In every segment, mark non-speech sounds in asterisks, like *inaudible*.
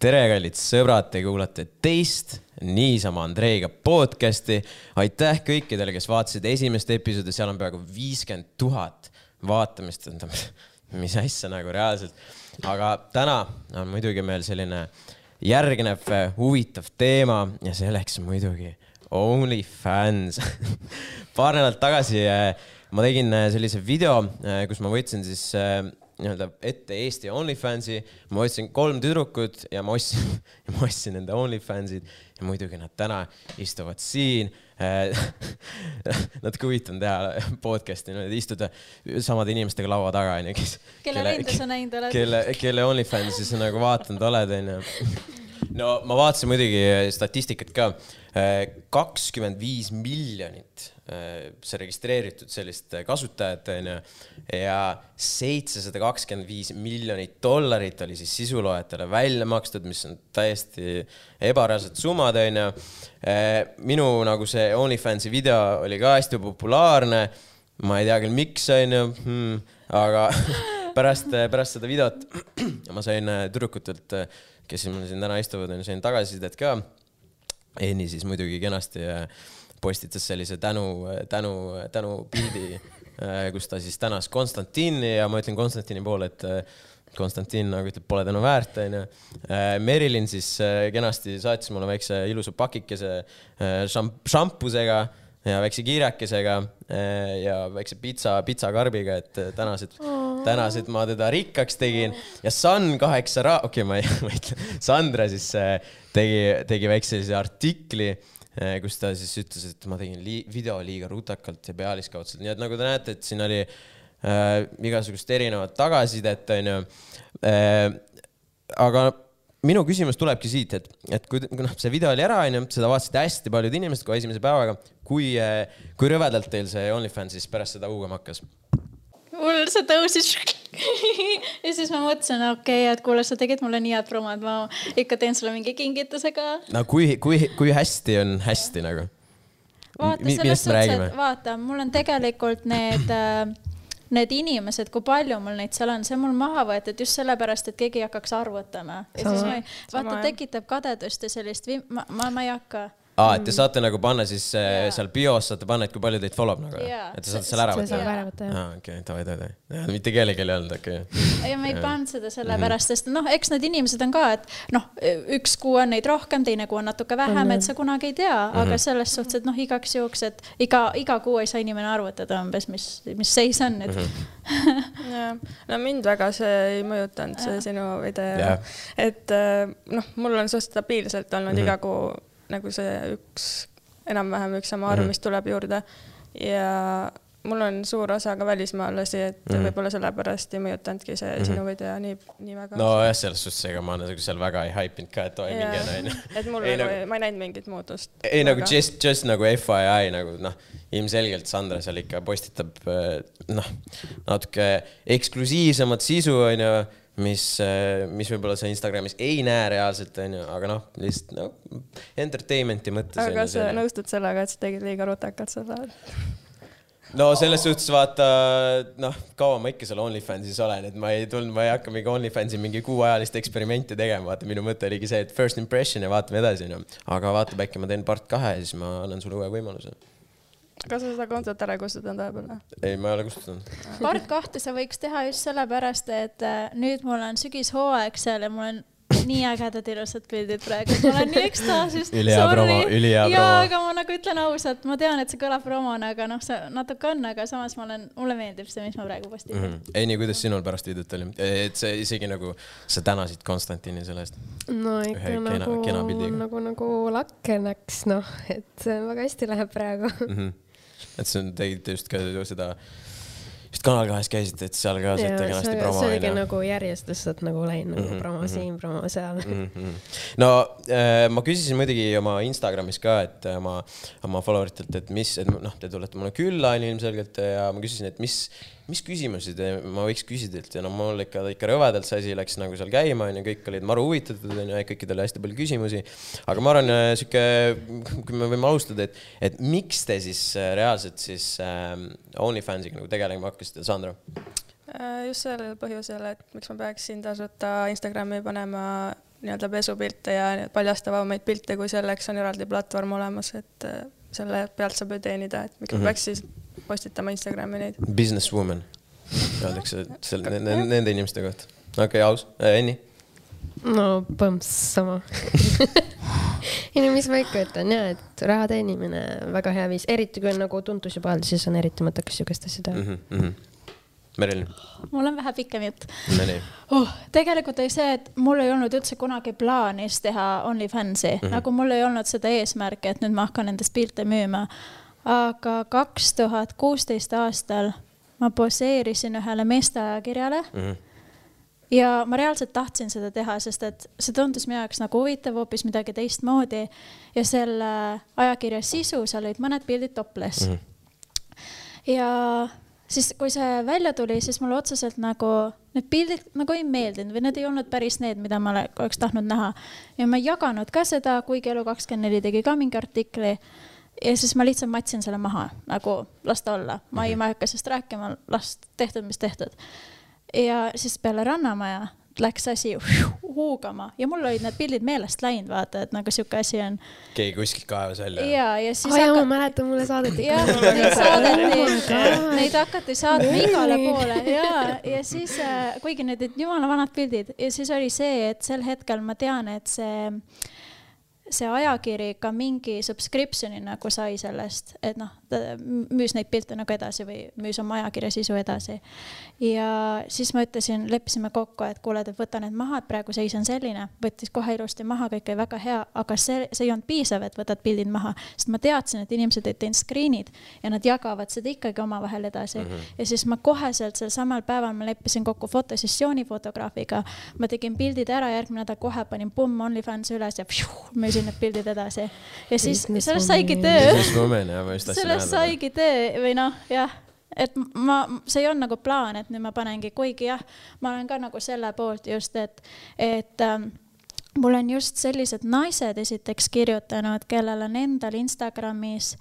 tere, kallid sõbrad, te kuulate teist niisama Andreiga podcast'i. aitäh kõikidele, kes vaatasid esimest episoodi, seal on peaaegu viiskümmend tuhat vaatamist, mis asja nagu reaalselt. aga täna on muidugi meil selline järgnev huvitav teema ja selleks muidugi OnlyFans *laughs* paar nädalat tagasi äh, ma tegin äh, sellise video, kus ma võtsin siis nii-öelda ette Eesti OnlyFansi, ma ostsin kolm tüdrukut ja ma ostsin, *laughs* ma ostsin nende OnlyFansid ja muidugi nad täna istuvad siin *laughs* natuke huvitav on teha podcast'i, istuda samade inimestega laua taga, onju, kes. kelle rinde sa näinud oled? kelle, kelle OnlyFansi sa nagu vaadanud oled, onju. *laughs* no ma vaatasin muidugi statistikat ka. kakskümmend viis miljonit Äh, see registreeritud sellist kasutajat onju ja seitsesada kakskümmend viis miljonit dollarit oli siis sisuloojatele välja makstud, mis on täiesti ebareaalsed summad onju. Äh, minu nagu see OnlyFansi video oli ka hästi populaarne. ma ei tea küll, miks onju hmm,, aga *laughs* pärast, pärast seda videot *clears throat* ma sain tüdrukutelt, kes mul siin täna istuvad, onju, sain tagasisidet ka. Enni siis muidugi kenasti postitas sellise tänu, tänu, tänupildi, äh, kus ta siis tänas Konstantini ja ma ütlen Konstantini poole, et äh, Konstantin nagu ütleb, pole tänu väärt, onju. Äh, Merilin siis kenasti saatis mulle väikse ilusa pakikese šampusega ja väikse kiirekesega ja väikse pitsa, pitsakarbiga, et tänasid oh., tänasid ma teda rikkaks tegin ja Sun kaheksa ra-, okei okay,, ma ei, ma ei ütle, Sandra siis tegi, tegi väikse sellise artikli Eh, kus ta siis ütles, et ma tegin li video liiga rutakalt ja pealiskaudselt, nii et nagu te näete, et siin oli äh, igasugust erinevat tagasisidet, onju äh,. aga minu küsimus tulebki siit, et, et kui, kui noh, see video oli ära, onju, seda vaatasid hästi paljud inimesed kohe esimese päevaga. kui, kui rõvedalt teil see OnlyFans siis pärast seda huugama hakkas? Mul see tõusis *laughs* ja siis ma mõtlesin, okei okay,, et kuule, sa tegid mulle nii head promo, et ma ikka teen sulle mingi kingituse ka. no kui, kui, kui hästi on hästi nagu? vaata, selles suhtes, et vaata, mul on tegelikult need äh, need inimesed, kui palju mul neid seal on, see on mul maha võetud just sellepärast, et keegi ei hakkaks arvutama. ja siis ma ei, vaata, tekitab kadedust ja sellist, ma, ma, ma ei hakka aa, et te saate nagu panna siis yeah. seal bios saate panna, et kui palju teid follow b nagu yeah., et te saate selle ära võtta. saab ära võtta, jah. aa, okei okay,, davai, davai. mitte kellelgi ei olnud, okei okay.. ei, ma ei pannud seda sellepärast, sest noh, eks need inimesed on ka, et noh, üks kuu on neid rohkem, teine kuu on natuke vähem, et sa kunagi ei tea, aga mm -hmm. selles suhtes, et noh, igaks juhuks, et iga, iga kuu ei saa inimene arvutada umbes, mis, mis seis on, et *laughs* mm. -hmm. jah, no mind väga see ei mõjutanud, see sinu video yeah., et äh, noh, mul on suhteliselt stabiilselt olnud mm -hmm. iga kuu nagu see üks, enam-vähem üks sama arv, mhm. mis tuleb juurde. ja mul on suur osa ka välismaalasi, et mm võib-olla sellepärast ei mõjutanudki see mm -hmm. sinu video nii, nii väga. nojah, selles suhtes, ega ma nagu seal väga ei haipinud ka, et oi mingi on onju. *laughs* et mul ei, nagu, ma ei näinud mingit muutust. ei nagu just, just nagu FYI nagu noh, ilmselgelt Sandra seal ikka postitab eh, noh, natuke eksklusiivsemat sisu onju mis, äh, mis võib-olla sa Instagramis ei näe reaalselt, onju, aga noh, lihtsalt no entertainment'i mõttes. aga kas sa nõustud sellega, et sa tegid liiga rutakalt seda? no selles suhtes vaata, noh, kaua ma ikka seal OnlyFansis olen, et ma ei tulnud, ma ei hakka mingi OnlyFansi mingi kuuajalist eksperimenti tegema, vaata minu mõte oligi see, et first impression ja vaatame edasi, onju. aga vaatab, äkki ma teen part kahe ja siis ma annan sulle uue võimaluse kas sa seda kontot ära kustutanud vahepeal? ei, ma ei ole kustutanud. part kahte sa võiks teha just sellepärast, et äh, nüüd mul on sügishooaeg seal ja mul on nii ägedad ilusad pildid praegu, ma olen nii ekstaasis. ülihea promo, ülihea promo. jaa, aga ma nagu ütlen ausalt, ma tean, et see kõlab promona, aga noh, see natuke on, aga samas ma olen, mulle meeldib see, mis ma praegu postitan mm. -hmm. ei, nii, kuidas sinul pärast videot oli? et see isegi nagu, sa tänasid Konstantini selle eest? no ikka Ühe nagu, nagu, nagu lakke läks, noh, et väga hästi läheb praegu mm. -hmm et see on, tegite just ka seda, just Kanal kahes käisite, et seal ka saite kenasti promo. see oligi nagu järjest lihtsalt nagu läinud nagu mm -hmm, promo mm -hmm. siin, promo seal mm. -hmm. no äh, ma küsisin muidugi oma Instagramis ka, et oma, oma follower itelt, et mis, et noh, te tulete mulle külla on ilmselgelt ja ma küsisin, et mis mis küsimusi te, ma võiks küsida teilt ja no mul ikka, ikka rõvedalt see asi läks nagu seal käima, onju, kõik olid maru huvitatud, onju, kõikidel oli hästi palju küsimusi. aga ma arvan, äh, sihuke, kui me võime alustada, et, et miks te siis äh, reaalselt siis äh, OnlyFansiga nagu tegelema hakkasite, Sandra? Äh, just sellel põhjusel, et miks ma peaksin tasuta Instagrami panema nii-öelda pesupilte ja paljastavamaid pilte, kui selleks on eraldi platvorm olemas, et selle pealt saab ju teenida, et miks mm -hmm. peaks siis postitama Instagrami neid. Business woman öeldakse selle, nende inimeste kohta. okei okay,, aus äh,, Enni no põmps sama *laughs* ei no mis ma ikka ütlen ja, et raha teenimine väga hea viis, eriti kui on nagu tuntus juba all, siis on eriti mõttekas sihukest asja teha mm. -hmm. Merilin. mul on vähe pikem jutt. Oh, tegelikult oli see, et mul ei olnud üldse kunagi plaanis teha OnlyFansi mm, -hmm. nagu mul ei olnud seda eesmärki, et nüüd ma hakkan nendest pilte müüma. Aga kaks tuhat kuusteist aastal ma poseerisin ühele meesteajakirjale mm. -hmm ja ma reaalselt tahtsin seda teha, sest et see tundus minu jaoks nagu huvitav, hoopis midagi teistmoodi. ja selle ajakirja sisu, seal olid mõned pildid topless mm. -hmm. ja siis, kui see välja tuli, siis mulle otseselt nagu need pildid nagu ei meeldinud või need ei olnud päris need, mida ma oleks tahtnud näha. ja ma ei jaganud ka seda, kuigi Elu24 tegi ka mingi artikli. Ja siis ma lihtsalt matsin selle maha, nagu las ta olla, ma ei, ma ei hakka sellest rääkima, las tehtud, mis tehtud ja siis peale Rannamaja läks asi *laughs* huugama ja mul olid need pildid meelest läinud, vaata, et nagu sihuke asi on. keegi kuskilt kaevas välja. ja, ja siis. aa jaa, ma mäletan, mulle saadeti. jah, *laughs* neid saadeti oh, neid hakati saatma igale poole ja, ja siis äh,, kuigi need olid jumala vanad pildid ja siis oli see, et sel hetkel ma tean, et see see ajakiri ka mingi subscription'i nagu sai sellest, et noh, ta müüs neid pilte nagu edasi või müüs oma ajakirja sisu edasi. ja siis ma ütlesin, leppisime kokku, et kuule, et võta need maha, et praegu seis on selline, võttis kohe ilusti maha, kõik oli väga hea, aga see, see ei olnud piisav, et võtad pildid maha, sest ma teadsin, et inimesed olid teinud screen'id ja nad jagavad seda ikkagi omavahel edasi mm. -hmm. ja siis ma koheselt sel samal päeval ma leppisin kokku fotosessiooni fotograafiga, ma tegin pildid ära, järgmine nädal kohe panin pumm OnlyFans üles ja pšiu, müüsin viisin need pildid edasi. ja siis sellest saigi töö. sellest saigi töö või noh, jah et ma, see ei olnud nagu plaan, et nüüd ma panengi, kuigi jah, ma olen ka nagu selle poolt just, et, et ähm, mul on just sellised naised esiteks kirjutanud, kellel on endal Instagramis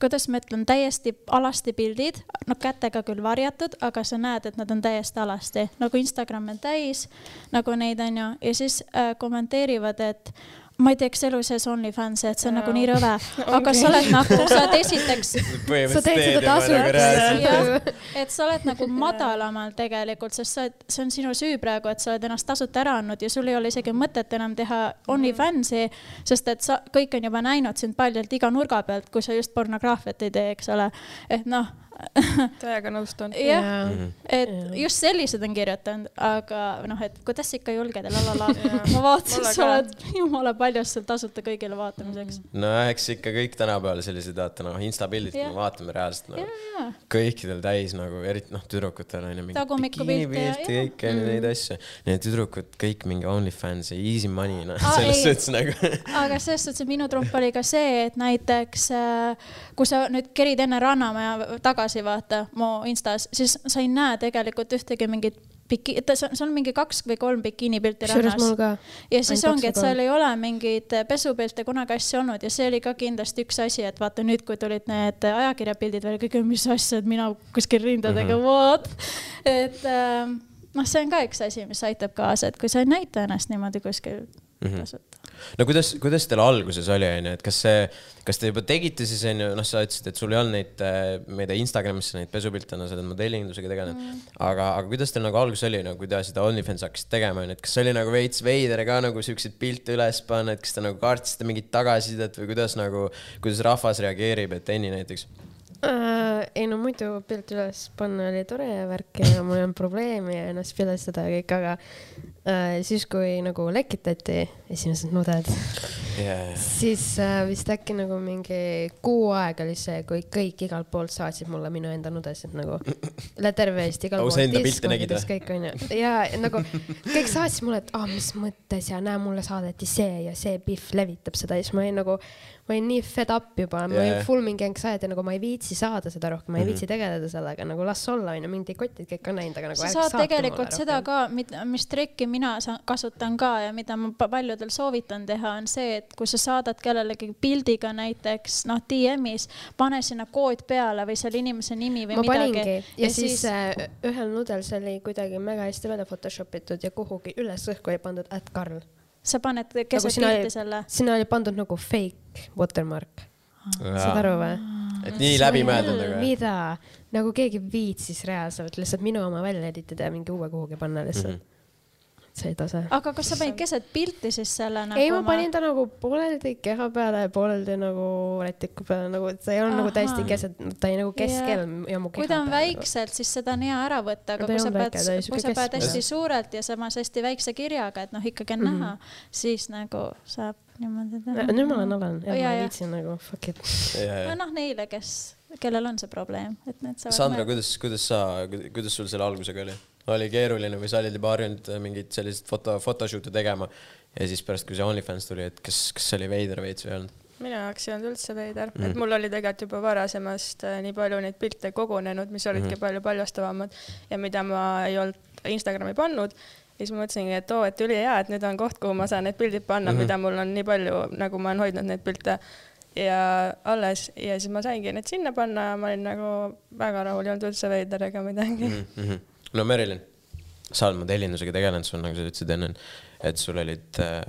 kuidas ma ütlen, täiesti alasti pildid, no kätega küll varjatud, aga sa näed, et nad on täiesti alasti, nagu Instagram on täis, nagu neid on ju, ja siis äh, kommenteerivad, et ma ei teeks elu sees OnlyFansi, et see on ja. nagu nii rõve, *laughs* aga sa oled nagu, sa oled esiteks. *laughs* sa teed seda tasuta. et sa oled nagu madalamal tegelikult, sest sa oled, see on sinu süü praegu, et sa oled ennast tasuta ära andnud ja sul ei ole isegi mõtet enam teha OnlyFansi, sest et sa, kõik on juba näinud sind paljalt iga nurga pealt, kui sa just pornograafiat ei tee, eks ole. et noh *laughs* täiega nõustun. jah, et just sellised on kirjutanud, aga noh, et kuidas sa ikka julged ja la la la. ma vaatasin, sa oled jumala paljus seal tasuta kõigile vaatamiseks. Mm. no eks ikka kõik tänapäeval sellised vaata noh, insta pildid, kui me vaatame reaalselt no, kõikidel täis nagu eriti noh, tüdrukutel on ju mingi bikiinipilt ja kõike mm. neid asju. Need tüdrukud kõik mingi OnlyFans ja easy money noh, selles suhtes nagu. aga selles suhtes, et minu trump oli ka see, et näiteks äh, kui sa nüüd kerid enne Rannamaja taga tagasi vaata mu Instas, siis sa ei näe tegelikult ühtegi mingit biki-, ta, see on mingi kaks või kolm bikiinipilti rannas. ja siis Ainult ongi, et seal ei ole mingeid pesupilte kunagi asju olnud ja see oli ka kindlasti üks asi, et vaata nüüd, kui tulid need ajakirjapildid veel, kõik, mis asja, et mina kuskil rindadega mm, -hmm. what? et ähm, noh, see on ka üks asi, mis aitab kaasa, et kui sa ei näita ennast niimoodi kuskil mm -hmm. No kuidas, kuidas teil alguses oli, onju, et kas see, kas te juba tegite siis onju, noh, sa ütlesid, et sul ei olnud neid, äh, ma ei tea, Instagramisse neid pesupilte, no sa oled modellindusega tegelenud mm.. aga, aga kuidas teil nagu alguses oli nagu, kui te seda OnlyFans hakkasite tegema, onju, et kas see oli nagu veits veider ka nagu siukseid pilte üles panna, et kas te nagu kaartsite mingit tagasisidet või kuidas nagu, kuidas rahvas reageerib, et Enni näiteks? Äh,? ei no muidu pilt üles panna oli tore värk ja mul ei olnud probleemi ja ennast pildistada ja kõik, aga siis, kui nagu lekitati esimesed nuded yeah., siis äh, vist äkki nagu mingi kuu aega oli see, kui kõik igalt poolt saatsid mulle minu enda nudesid nagu *laughs* üle terve Eesti pilte nägid või? kõik onju ja nagu kõik saatsid mulle, et ah,, mis mõttes ja näe, mulle saadeti see ja see Pihv levitab seda ja siis ma olin nagu ma olin nii fed up juba yeah., ma olin full mingi anxiety, nagu ma ei viitsi saada seda rohkem, ma ei -hmm. viitsi tegeleda sellega, nagu las olla, onju, mind ei kotid, kõik on näinud, aga nagu. sa saad tegelikult seda ka, mis trikki mina kasutan ka ja mida ma paljudel soovitan teha, on see, et kui sa saadad kellelegi pildiga näiteks noh, DM-is, pane sinna kood peale või selle inimese nimi või ma midagi. ja, ja siis, siis äh, ühel nudel see oli kuidagi mega hästi välja Photoshop itud ja kuhugi üles õhku ei pandud at Karl sa paned keset nagu pilti selle? sinna oli pandud nagu fake watermark. saad aru või? et nii läbimõeldud nagu. mida, nagu keegi viitsis reaalselt lihtsalt minu oma välja editada ja mingi uue kuhugi panna lihtsalt mm. -hmm see tase. aga kas sa panid keset pilti siis selle nagu? ei, ma panin ta nagu pooleldi keha peale ja pooleldi nagu rätiku peale, nagu et see ei olnud nagu täiesti keset, ta oli nagu keskel yeah. ja mu keha kui ta on peale. väikselt, siis seda on hea ära võtta, aga kui sa pead, kui sa pead hästi suurelt ja samas hästi väikse kirjaga, et noh, ikkagi on mm -hmm. näha, siis nagu saab niimoodi teha. nüüd ma olen olen, jah, ma ei viitsi nagu fuck it. noh, neile, kes, kellel on see probleem, et need saavad. Sandra, kuidas, kuidas sa, kuidas sul selle algusega oli? Oli keeruline või sa olid juba harjunud äh, mingeid selliseid foto, photoshoot'e tegema ja siis pärast, kui see OnlyFans tuli, et kas, kas see oli veider veits või ei olnud? minu jaoks ei olnud üldse veider mm., et mul oli tegelikult juba varasemast äh, nii palju neid pilte kogunenud, mis olidki mm palju paljastavamad ja mida ma ei olnud Instagrami pannud. ja siis ma mõtlesingi, et oo, et ülihea, et nüüd on koht, kuhu ma saan need pildid panna mm, -hmm. mida mul on nii palju, nagu ma olen hoidnud neid pilte ja alles ja siis ma saingi need sinna panna ja ma olin nagu väga rahul, ei olnud üldse veider ega midagi mm. -hmm no Merilin, sa oled modelindusega tegelenud, sul nagu sa ütlesid enne, et sul olid äh,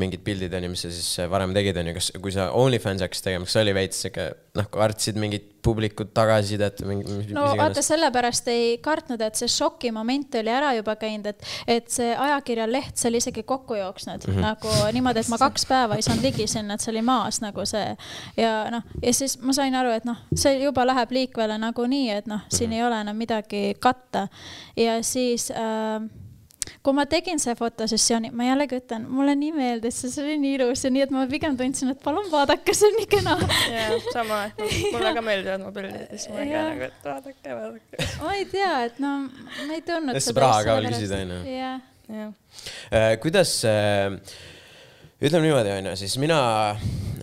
mingid pildid onju, mis sa siis äh, varem tegid onju, kas, kui sa OnlyFans hakkasid tegema, kas oli veits siuke noh, kartsid mingit publikut tagasisidet või mingi? no vaata, sellepärast ei kartnud, et see šoki moment oli ära juba käinud, et, et see ajakirjaleht, see oli isegi kokku jooksnud mm -hmm. nagu niimoodi, et ma kaks päeva ei saanud ligi sinna, et see oli maas nagu see ja noh, ja siis ma sain aru, et noh, see juba läheb liikvele nagunii, et noh, siin mm -hmm. ei ole enam midagi katta ja siis äh, kui ma tegin see fotosessiooni, ma jällegi ütlen, mulle nii meeldis see, see oli nii ilus ja nii, et ma pigem tundsin, et palun vaadake, see on nii kena. jah, sama, *laughs* mulle ka meeldivad mu pildid, siis ma ka nagu, et vaadake, vaadake. ma ei tea, et no ma ei tundnud seda. raha ka veel küsida, onju. jah. Äh, kuidas äh, ütleme niimoodi, onju, siis mina,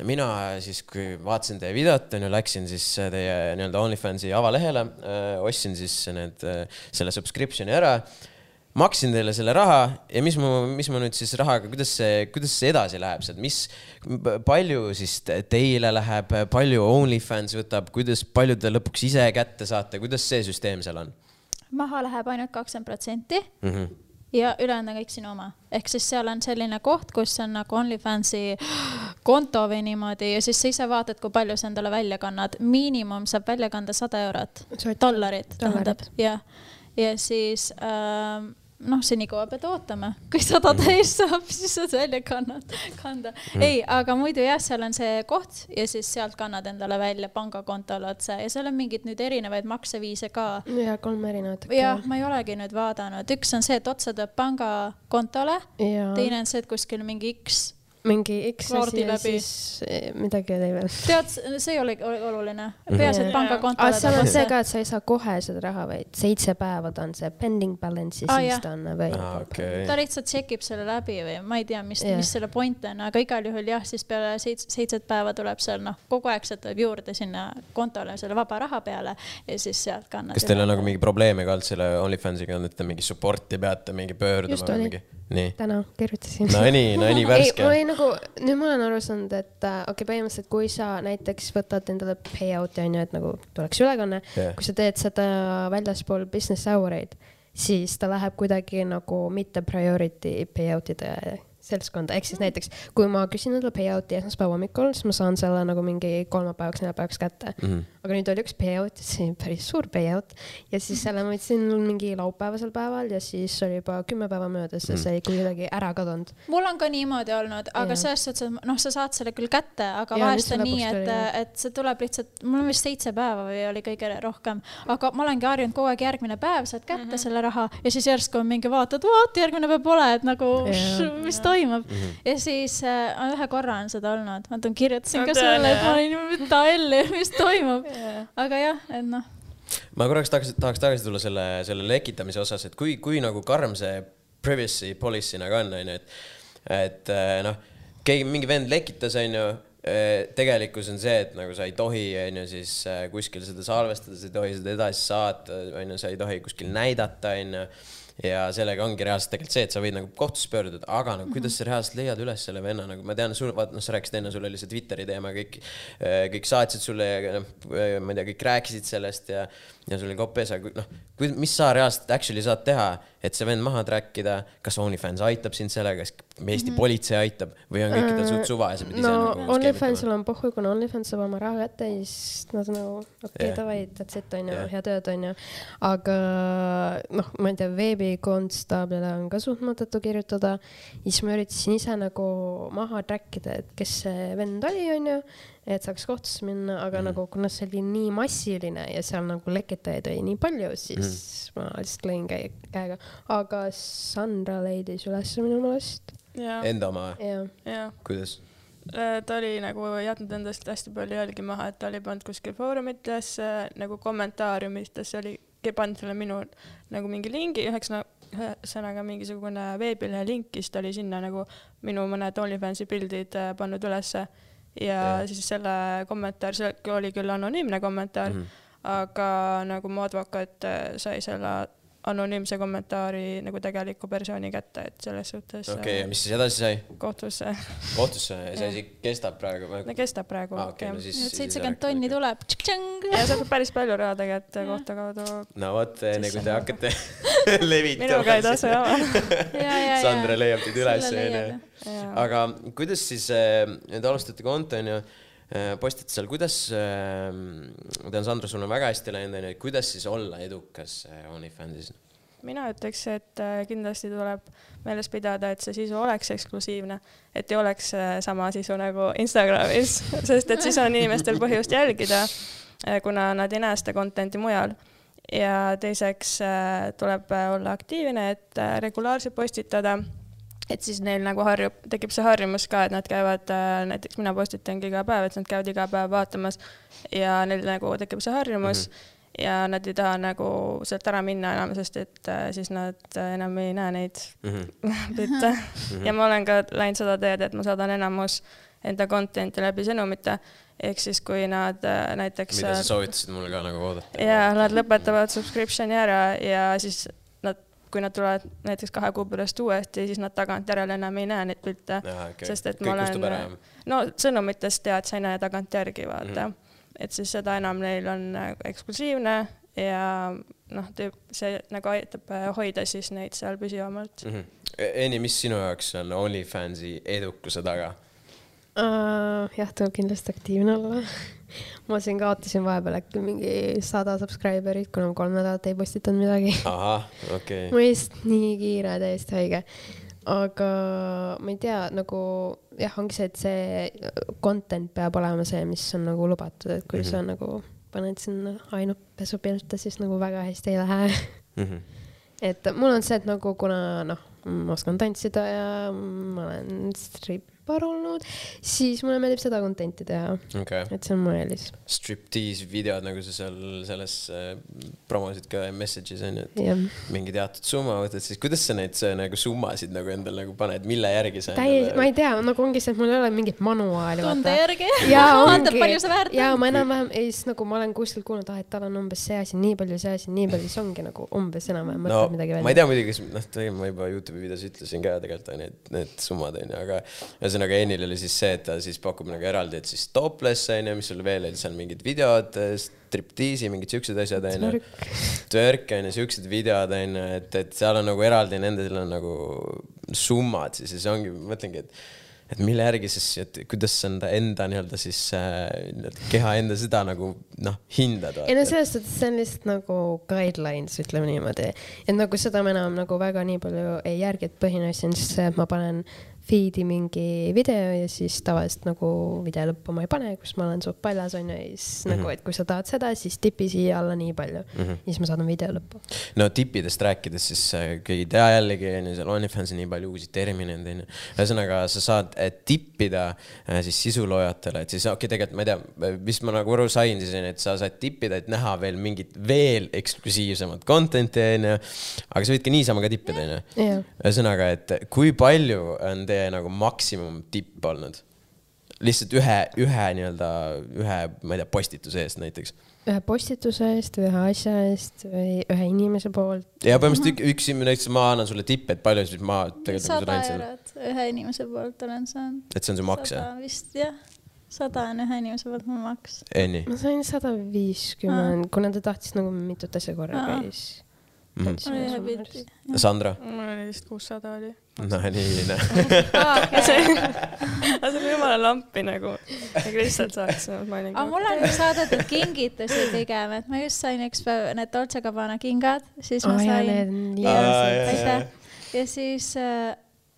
mina siis, kui vaatasin teie videot, onju, läksin siis teie nii-öelda OnlyFansi avalehele, äh, ostsin siis need, selle subscription'i ära maksin teile selle raha ja mis ma, mis ma nüüd siis rahaga, kuidas see, kuidas see edasi läheb sealt, mis, palju siis teile läheb, palju OnlyFans võtab, kuidas, palju te lõpuks ise kätte saate, kuidas see süsteem seal on? maha läheb ainult kakskümmend protsenti mhm. ja ülejäänud on kõik sinu oma, ehk siis seal on selline koht, kus on nagu OnlyFansi konto või niimoodi ja siis sa ise vaatad, kui palju sa endale välja kannad. miinimum saab välja kanda sada eurot, dollarit tähendab, jah. ja siis äh, noh, senikaua pead ootama, kui sada mhm. täis saab, siis saad välja kannad, kanda. Mm.. ei, aga muidu jah, seal on see koht ja siis sealt kannad endale välja pangakontole otse ja seal on mingeid nüüd erinevaid makseviise ka. ja kolm erinevat. jah, ma ei olegi nüüd vaadanud, üks on see, et otse tuleb pangakontole, teine on see, et kuskil mingi X mingi X asi ja siis eh, midagi oli veel. tead, see ei olegi oluline, peaasi, et pangakontole. aga seal on see ka, et sa ei saa kohe seda raha, vaid seitse päeva ta on see pending balance ja ah, siis ta on available ah,. Okay. ta lihtsalt tšekib selle läbi või ma ei tea, mis, mis selle point on, aga igal juhul jah, siis peale seitse, seitset päeva tuleb seal noh, kogu aeg sealt tuleb juurde sinna kontole selle vaba raha peale ja siis sealt kannad. kas teil on nagu mingi probleeme ka olnud selle OnlyFansiga, et te mingi support'i peate mingi pöörduma või mingi? Täna kirjutasin. no nii, no nii *laughs* värske. ei, mul oli nagu, nüüd ma olen aru saanud, et äh, okei okay,, põhimõtteliselt kui sa näiteks võtad endale payout'i onju, et nagu tuleks ülekanne yeah., kui sa teed seda väljaspool business hour eid, siis ta läheb kuidagi nagu mitte priority payout'ide seltskonda, ehk siis näiteks kui ma küsin endale payout'i esmaspäeva hommikul, siis ma saan selle nagu mingi kolmapäevaks, neljapäevaks kätte mm. -hmm. aga nüüd oli üks payout, see oli päris suur payout ja siis selle ma võtsin mingi laupäevasel päeval ja siis oli juba kümme päeva möödas ja -hmm. see oli kuidagi ära kadunud. mul on ka niimoodi olnud, aga selles suhtes, et noh, sa saad selle küll kätte, aga ja, vahest on nii, et, et see tuleb lihtsalt, mul on vist seitse päeva või oli kõige rohkem, aga ma olengi harjunud kogu aeg järgmine päev saad kätte mm -hmm. selle raha ja siis järsku on mingi vaatad, vaat järgmine päev pole, et nagu ja, mis toimub toimub mm. -hmm. ja siis äh, ühe korra on seda olnud, ma kirjutasin no, ka sulle, et ma olin, helli, mis toimub *laughs* yeah.. aga jah, et noh. ma korraks tahaks, tahaks tagasi tulla selle, selle lekitamise osas, et kui, kui nagu karm see privacy policy nagu on, onju, et, et äh, noh, keegi, mingi vend lekitas, onju äh, tegelikkus on see, et nagu sa ei tohi, onju, siis äh, kuskil seda salvestada, sa ei tohi seda edasi saata, onju, sa ei tohi kuskil näidata, onju ja sellega ongi reaalselt tegelikult see, et sa võid nagu kohtusse pöörduda, aga nagu kuidas sa reaalselt leiad üles selle venna, nagu ma tean, sul, vaata noh, sa rääkisid enne, sul oli see Twitteri teema, kõik, kõik saatsid sulle ja noh, ma ei tea, kõik rääkisid sellest ja, ja sul oli kopp ees, aga noh, mis sa reaalselt actually saad teha, et see vend maha track ida, kas OnlyFans aitab sind sellega, kas Eesti mm -hmm. politsei aitab või on kõikidel suht suva ja sa pead ise no, nagu OnlyFansil on pohhu, kuna OnlyFans saab oma raha kätte ja siis nad nagu okei okay, yeah. davai, that's it onju yeah., head ööd onju. aga noh, ma ei tea, veebikonstaablile on ka suht mõttetu kirjutada. siis ma üritasin ise nagu maha track ida, et kes see vend oli onju, et saaks kohtusse minna, aga mm nagu kuna see oli nii massiline ja seal nagu lekitajaid oli nii palju, siis mm ma lihtsalt lõin käe, käega, aga Sandra leidis üles minu meelest. Enda oma? Või? kuidas? Äh, ta oli nagu jätnud endast hästi palju jälgi maha, et ta oli pannud kuskil foorumites nagu kommentaariumites oli pannud selle minu nagu mingi lingi, ühesõnaga mingisugune veebilehe link, siis ta oli sinna nagu minu mõned OnlyFansi pildid äh, pannud ülesse ja yeah. siis selle kommentaar, see oli küll anonüümne kommentaar mm, -hmm. aga nagu mu advokaat äh, sai selle anonüümse kommentaari nagu tegeliku persooni kätte, et selles suhtes. okei okay,, ja mis siis edasi sai? kohtusse. kohtusse ja see asi kestab praegu või? no kestab praegu ah,. Okay, no seitsekümmend no tonni tuleb. ja saab päris palju raha tegelikult kohtu kaudu. no vot, enne kui te hakkate *laughs* levitama. minuga ei tasu jama *laughs* Sandra leiab teid üles, onju. aga kuidas siis äh,, nüüd alustate konto, onju äh, postite seal, kuidas äh,, ma tean, Sandra, sul on väga hästi läinud, onju, kuidas siis olla edukas äh, OnlyFansis? mina ütleks, et äh, kindlasti tuleb meeles pidada, et see sisu oleks eksklusiivne, et ei oleks sama sisu nagu Instagramis, *laughs* sest et siis on inimestel põhjust jälgida, kuna nad ei näe seda content'i mujal. ja teiseks tuleb olla aktiivne, et regulaarselt postitada et siis neil nagu harjub, tekib see harjumus ka, et nad käivad, näiteks mina postitangi iga päev, et nad käivad iga päev vaatamas ja neil nagu tekib see harjumus mm. -hmm ja nad ei taha nagu sealt ära minna enam, sest et äh, siis nad äh, enam ei näe neid *laughs* pilte mm -hmm. ja ma olen ka läinud seda teed, et ma saadan enamus enda content'i läbi sõnumite, ehk siis kui nad äh, näiteks. mida sa soovitasid mulle ka nagu oodata? ja nad lõpetavad subscription'i ära ja siis kui nad tulevad näiteks kahe kuu pärast uuesti, siis nad tagantjärele enam ei näe neid pilte, okay. sest et Kõik ma olen, no sõnumitest tead, sa ei näe tagantjärgi vaata mm. -hmm et siis seda enam neil on äh, eksklusiivne ja noh, see nagu aitab äh, hoida siis neid seal püsivamalt mm. -hmm. Eni, mis sinu jaoks on OnlyFansi edukuse taga uh,? jah, tuleb kindlasti aktiivne olla *laughs* *laughs* ma siin kaotasin vahepeal äkki mingi sada subscriber'it, kuna ma kolm nädalat ei postitanud midagi. ahah, okei okay.. *laughs* ma lihtsalt nii kiire, täiesti haige aga ma ei tea, nagu jah, ongi see, et see content peab olema see, mis on nagu lubatud, et kui mm -hmm. sa nagu paned sinna ainult pesupilte, siis nagu väga hästi ei lähe mm. -hmm. *laughs* et mul on see, et nagu kuna noh, ma oskan tantsida ja ma olen strip paar olnud, siis mulle meeldib seda content'i teha okay.. et see on mu eelis. Striptease videod, nagu sa seal selles äh, promosid ka message'is on ju, et yeah. mingi teatud summa võtad, siis kuidas sa neid see, nagu summasid nagu endal nagu paned, mille järgi sa täis, ma ei tea, nagu ongi see, et mul ei ole mingit manuaali. tunde järgi. vaatad, *laughs* palju sa väärt oled. ja ma enam-vähem, ja siis nagu ma olen kuskil kuulnud, ah, et tal on umbes see asi nii palju, see asi nii palju, siis ongi nagu umbes enam-vähem mõtled no, midagi välja. ma ei tea muidugi, kas noh, ma juba Youtube'i videos ütlesin ka tegelikult on ju, et need summad on ju, aga ühesõnaga Enil oli siis see, et ta siis pakub nagu eraldi, et siis topless on ju, mis sul veel oli seal mingid videod, striptiisi, mingid siuksed asjad on ju. Twerk on ju, siuksed videod on ju, et, et seal on nagu eraldi, nendel on nagu summad siis ja siis ongi, mõtlengi, et et mille järgi siis, et kuidas sa enda, enda nii-öelda siis äh, keha enda seda nagu noh, hindad? ei no selles suhtes see on lihtsalt nagu guidelines, ütleme niimoodi, et nagu seda ma enam nagu väga nii palju ei järgi, et põhiline asi on siis see, et ma panen feed'i mingi video ja siis tavaliselt nagu video lõppu ma ei pane, kus ma olen suht paljas onju ja siis mm -hmm. nagu, et kui sa tahad seda, siis tipi siia alla nii palju mm. -hmm. ja siis ma saadan video lõppu. no tippidest rääkides, siis äh, keegi ei tea jällegi onju, seal OnlyFansil nii palju uusi termineid onju. ühesõnaga, sa saad tippida äh, siis sisuloojatele, et siis okei okay,, tegelikult ma ei tea, mis ma nagu aru sain siis onju, et sa saad tippida, et näha veel mingit veel eksklusiivsemat content'i onju. aga sa võid ka niisama ka tippida onju. ühesõnaga, et kui palju on teie nagu maksimum tipp olnud? lihtsalt ühe, ühe nii-öelda, ühe, ma ei tea, postituse eest näiteks ühe postituse eest või ühe asja eest või ühe inimese poolt. ja põhimõtteliselt üks, üks inimene ütles, ma annan sulle tippe, et palju siis ma tegelikult. sada eurot ühe inimese poolt olen saanud. et see on su maks jah? vist jah, sada on ühe inimese poolt mu maks. Ma sain sada viiskümmend, kuna ta tahtis nagu mitut asja korraga ja siis mm. -hmm. Sandra? mul oli vist kuussada oli no nii, noh. *laughs* *laughs* see on jumala lampi nagu, nagu lihtsalt saaks, aga mulle on saadetud kingitusi pigem, et ma just sain üks päev need Dolce Gabbana kingad, siis ma oh, sain. aitäh. ja siis äh,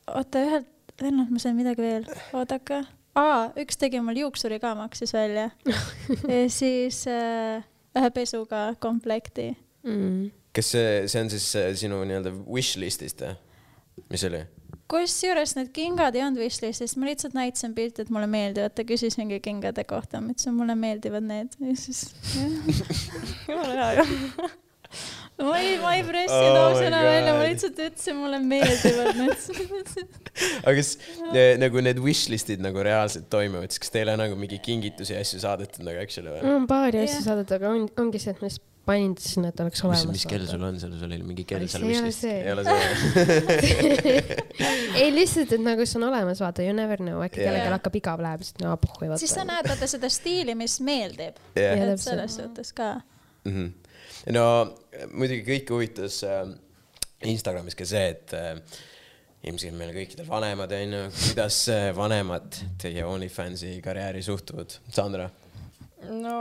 oota, ühelt vennalt ma sain midagi veel, oodake. aa, üks tegi mul juuksuri ka, maksis välja *laughs* ja siis äh, ühe pesuga komplekti mm.. kas see, see on siis äh, sinu nii-öelda wish list'ist või? Mis oli? kusjuures need kingad ei olnud wishlist'is, ma lihtsalt näitasin pilti, et mulle meeldivad, ta küsis mingi kingade kohta, ma ütlesin, mulle meeldivad need. Ja siis *laughs* jumala hea ju ma ei, ma ei pressinud oh ausõna välja, ma lihtsalt ütlesin, mulle meeldivad need. *laughs* *laughs* Aga kas nagu need wishlist'id nagu reaalselt toimuvad, siis kas teile nagu mingi kingitusi ja asju saadetud nagu actually või? on paari asju saadetud, aga on, ongi see, et ma lihtsalt panin sinna, et oleks olemas. mis kell sul on seal, sul oli mingi kell seal vist? ei ole see. *laughs* ei lihtsalt, et nagu see on olemas, vaata, you never know, äkki yeah. kellelgi hakkab igav läheb, siis no puhku ei võta. siis sa näed vaata seda stiili, mis meeldib yeah.. et selles suhtes ka mm. -hmm. no muidugi kõiki huvitas äh, Instagramis ka see, et äh, ilmselt meil kõikidel vanemad onju, kuidas äh, vanemad teie OnlyFansi karjääri suhtuvad, Sandra? no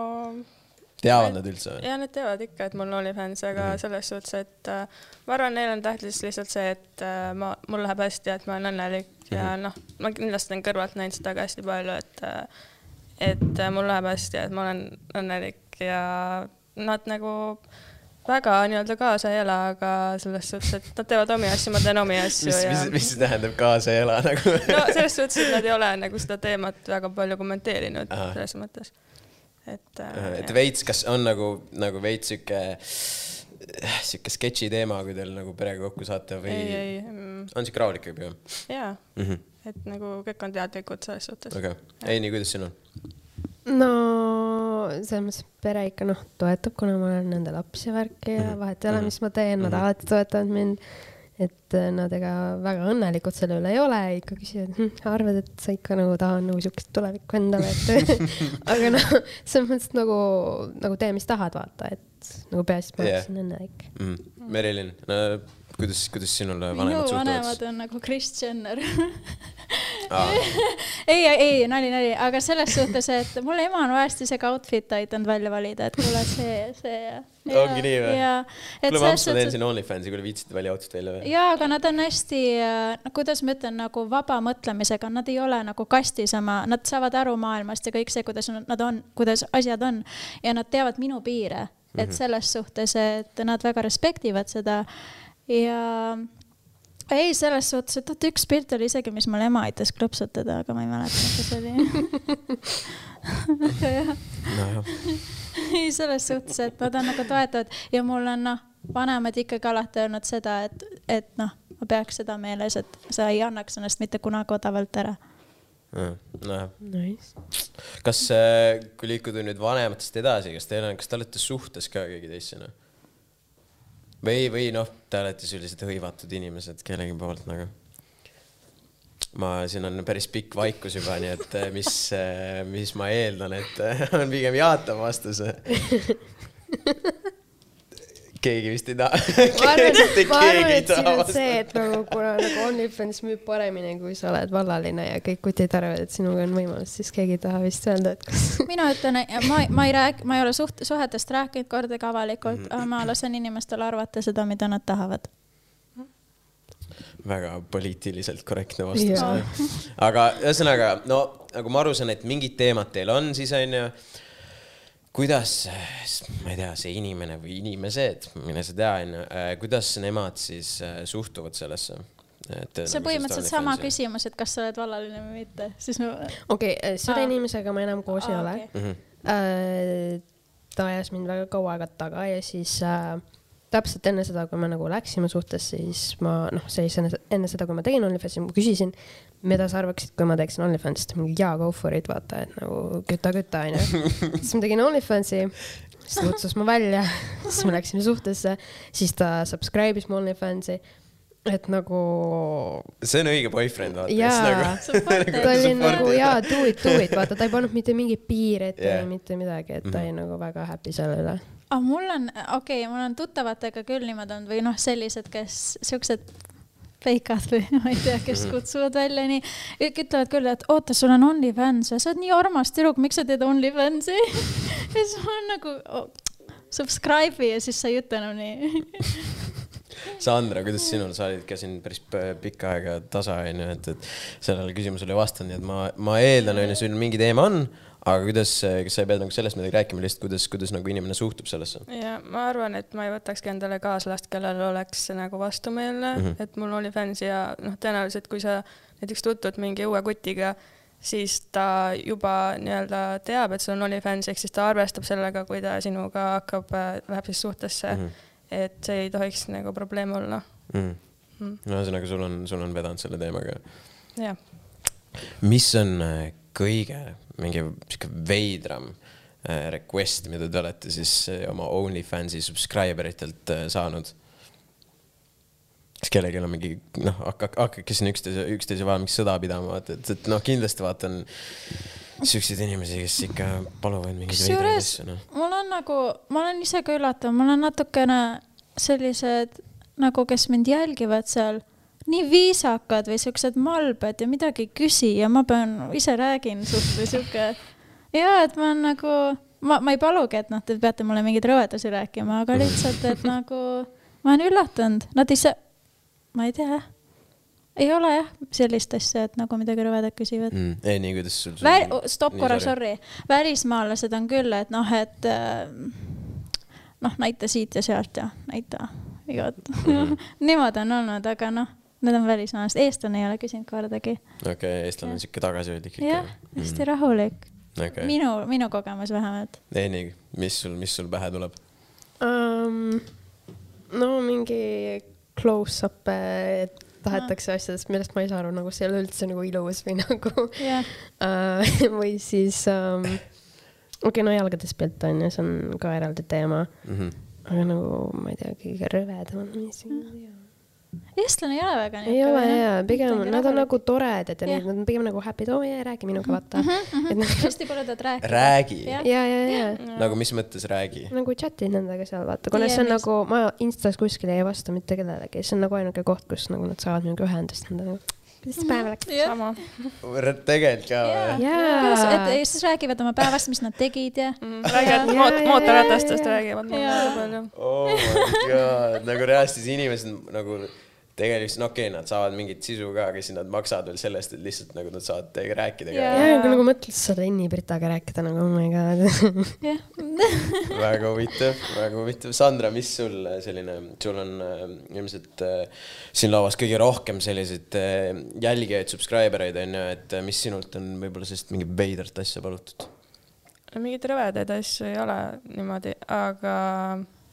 teavad nad üldse või? ja nad teavad ikka, et mul on OnlyFans, aga mm. selles suhtes, et äh, ma arvan, neil on tähtis lihtsalt see, et äh, ma, mul läheb hästi ja et ma olen õnnelik mm -hmm. ja mhm. noh, ma kindlasti olen kõrvalt näinud seda ka hästi palju, et äh, et äh, mul läheb hästi ja et ma olen õnnelik ja nad nagu väga nii-öelda kaasa ei ela, aga selles suhtes, et nad teevad omi asju, ma teen omi *laughs* asju mis, ja. mis, mis see tähendab kaasa ei ela nagu no selles suhtes, et nad ei ole nagu seda teemat väga palju kommenteerinud Aha. selles mõttes et äh,. et veits, kas on nagu, nagu veits sihuke, sihuke sketši teema, kui teil nagu perega kokku saate või? mm.. on sihuke rahulik pigem? jaa mm, -hmm. et nagu kõik on teadlikud selles suhtes. okei okay., Eini, kuidas sinul? no selles mõttes pere ikka noh, toetab, kuna ma olen nende laps ja värki ja mhm. vahet ei ole, mis ma teen, nad mm -hmm. alati toetavad mind et äh, nad ega väga õnnelikud selle üle ei ole, ikka küsivad hm,, arvad, et sa ikka nagu tahad nagu siukest tulevikku endale, et *laughs* *laughs* aga noh, selles mõttes nagu, nagu tee, mis tahad, vaata, et nagu peaasi, et ma yeah. oleksin õnnelik mm.. Merilin no,, kuidas, kuidas sinul vanemad suhtuvad? minu vanemad on nagu Kris Jenner *laughs* ei, ei nali, nali, aga selles suhtes, et mul ema on vahest isegi outfit'e aidanud välja valida, et kuule see, see ja. *laughs* ongi nii või? kuule, ma mõtlesin, teen siin OnlyFansi, kuule viitsite välja outfit välja või? jaa, aga nad on hästi, no kuidas ma ütlen, nagu vaba mõtlemisega, nad ei ole nagu kastis oma, nad saavad aru maailmast ja kõik see, kuidas nad on, kuidas asjad on ja nad teavad minu piire, et mhm. selles suhtes, et nad väga respektivad seda ja ei, selles suhtes, et vaata üks pilt oli isegi, mis mul ema aitas klõpsutada, aga ma ei mäleta, mis see oli. Aga jah. No,. ei, selles suhtes, et nad on nagu toetavad. Ja mul on noh, vanemad ikkagi alati öelnud seda, et, et noh, ma peaks seda meeles, et sa ei annaks ennast mitte kunagi odavalt ära. Nojah. Nice.. kas, äh, kui liikuda nüüd vanematest edasi, kas teil on, kas te olete suhtes ka keegi teisena? Või, või noh, te olete sellised hõivatud inimesed kellegi poolt nagu. ma, siin on päris pikk vaikus juba, nii et eh, mis, eh, mis ma eeldan, et eh, *laughs* on pigem jaatav vastus *laughs* keegi vist ei taha. ma *laughs* arvan, ma arvan, et siin on see, et nagu kuna nagu OnlyFans müüb paremini, kui sa oled vallaline ja kõik kutid arvavad, et sinuga on võimalus, siis keegi ei taha vist öelda, et kas. *laughs* mina ütlen, ma, ma ei räägi, ma ei ole suht-, suhetest rääkinud kordagi avalikult, aga ma lasen inimestel arvata seda, mida nad tahavad väga poliitiliselt korrektne vastus aga ühesõnaga, no nagu ma aru saan, et mingid teemad teil on siis onju kuidas, ma ei tea, see inimene või inimesed, mine sa tea, onju, äh, kuidas nemad siis äh, suhtuvad sellesse? see on nagu põhimõtteliselt sama küsimus, et kas sa oled vallaline või mitte, siis ma. okei okay,, äh, selle ah. inimesega ma enam koos ah, ei ole okay. mm. -hmm. ta ajas mind väga kaua aega taga ja siis äh, täpselt enne seda, kui me nagu läksime suhtesse, siis ma noh, siis enne, enne seda, kui ma tegin OnlyFansi, ma küsisin, mida sa arvaksid, kui ma teeksin OnlyFansist, mingi jaa, go for it, vaata, et nagu küta, küta, onju. siis ma tegin OnlyFansi, siis ta kutsus mu välja, siis me läksime suhtesse, siis ta subscribe'is mu OnlyFansi et nagu. see on õige boyfriend, vaata. jaa *laughs* *laughs* nagu... ta oli nagu jaa, do it, do it, vaata, ta ei pannud mitte mingeid piire ette yeah. mitte midagi, et ta mm -hmm. oli nagu väga happy selle üle. Aga mul on, okei okay,, mul on tuttavatega küll niimoodi olnud või noh, sellised, kes siuksed feikad või *laughs* ma ei tea, kes mhm. kutsuvad välja nii. ütlevad küll, et oota, sul on OnlyFans ja sa oled nii armas tüdruk, miks sa teed OnlyFansi *laughs* ja siis ma olen nagu oh, subscribe'i ja siis sa ei ütle enam nii *laughs* Sandra, kuidas sinul, sa olid ka siin päris pikka aega tasa, onju, et, et sellele küsimusele ei vastanud, nii et ma, ma eeldan, onju, sul mingi teema on aga kuidas, kas sa ei pea nagu sellest midagi rääkima, lihtsalt kuidas, kuidas nagu inimene suhtub sellesse? ja ma arvan, et ma ei võtakski endale kaaslast, kellel oleks nagu vastumeelne mm, -hmm. et mul oli fänns ja noh, tõenäoliselt kui sa näiteks tutvud mingi uue kutiga, siis ta juba nii-öelda teab, et sul on OnlyFans, ehk siis ta arvestab sellega, kui ta sinuga hakkab, äh, läheb siis suhtesse mm. -hmm. et see ei tohiks nagu probleem olla mhm. mm. -hmm. no ühesõnaga, sul on, sul on vedanud selle teemaga? jah. mis on äh, kõige mingi sihuke veidram äh, request, mida te olete siis äh, oma OnlyFansi subscriber itelt äh, saanud? kas kellelgi on mingi noh, hakake, hakake siin üksteise, üksteise vahel mingit sõda pidama, vaata, et, et noh, kindlasti vaatan siukseid inimesi, kes ikka paluvad mingeid veidraid asju, noh. mul on nagu, ma olen ise ka üllatunud, mul on natukene sellised nagu, kes mind jälgivad seal nii viisakad või siuksed malbed ja midagi ei küsi ja ma pean, ise räägin suht *laughs* või sihuke. ja et ma nagu, ma, ma ei palugi, et noh, te peate mulle mingeid rõvedusi rääkima, aga lihtsalt, et *laughs* nagu ma olen üllatunud, nad ei saa, ma ei tea ei ole jah sellist asja, et nagu midagi rõvedat küsivad mm,. ei, nii kuidas sul, sul. Väl... stopp korra, sorry. välismaalased on küll, et noh, et äh, noh, näita siit ja sealt ja näita igat mm. *laughs* niimoodi on olnud, aga noh Need on välismaalased, eestlane ei ole küsinud kordagi. okei okay,, eestlane on sihuke tagasihoidlik ikka. jah, hästi mm. rahulik okay.. minu, minu kogemus vähemalt. Eeni, mis sul, mis sul pähe tuleb um,? no mingi close-up'e tahetakse ah. asjadest, millest ma ei saa aru, nagu see ei ole üldse nagu ilus või *laughs* nagu yeah. uh, või siis um, okei okay,, no jalgades pilt on ju, see on ka eraldi teema mm. -hmm. aga nagu ma ei tea, kõige rõvedam on, mis mm eestlane ei ole väga ei ole jaa, pigem nad on nagu toredad ja nad on pigem nagu happy, oo jaa, räägi minuga, vaata mm. -hmm. et nagu hästi põledad rääkida. räägi. ja, ja, ja. nagu mis mõttes räägi? nagu chat'id nendega seal, vaata, kuna see on nagu, ma Instas kuskil ei vasta mitte kellelegi, see on nagu ainuke koht, kus nagu nad saavad minuga ühendust nendega kuidas mhm. päev läks? sama. tegelikult ka või? et siis räägivad oma päevast, mis nad tegid ja mm,. räägivad moot mootorratastest räägivad. oh my god, nagu reaalselt inimesed nagu tegelikult no okei okay,, nad saavad mingit sisu ka, aga siis nad maksavad veel selle eest, et lihtsalt nagu nad saavad teiega rääkida ka. ja, ja kui nagu mõtled, sa saad Enni Britaga rääkida nagu oh my god *laughs* väga huvitav, väga huvitav. Sandra, mis sul selline, sul on äh, ilmselt äh, siin lauas kõige rohkem selliseid äh, jälgijaid, subscriber eid on ju, et äh, mis sinult on võib-olla sellist mingit veidrat asja palutud? mingeid rõvedaid asju ei ole niimoodi, aga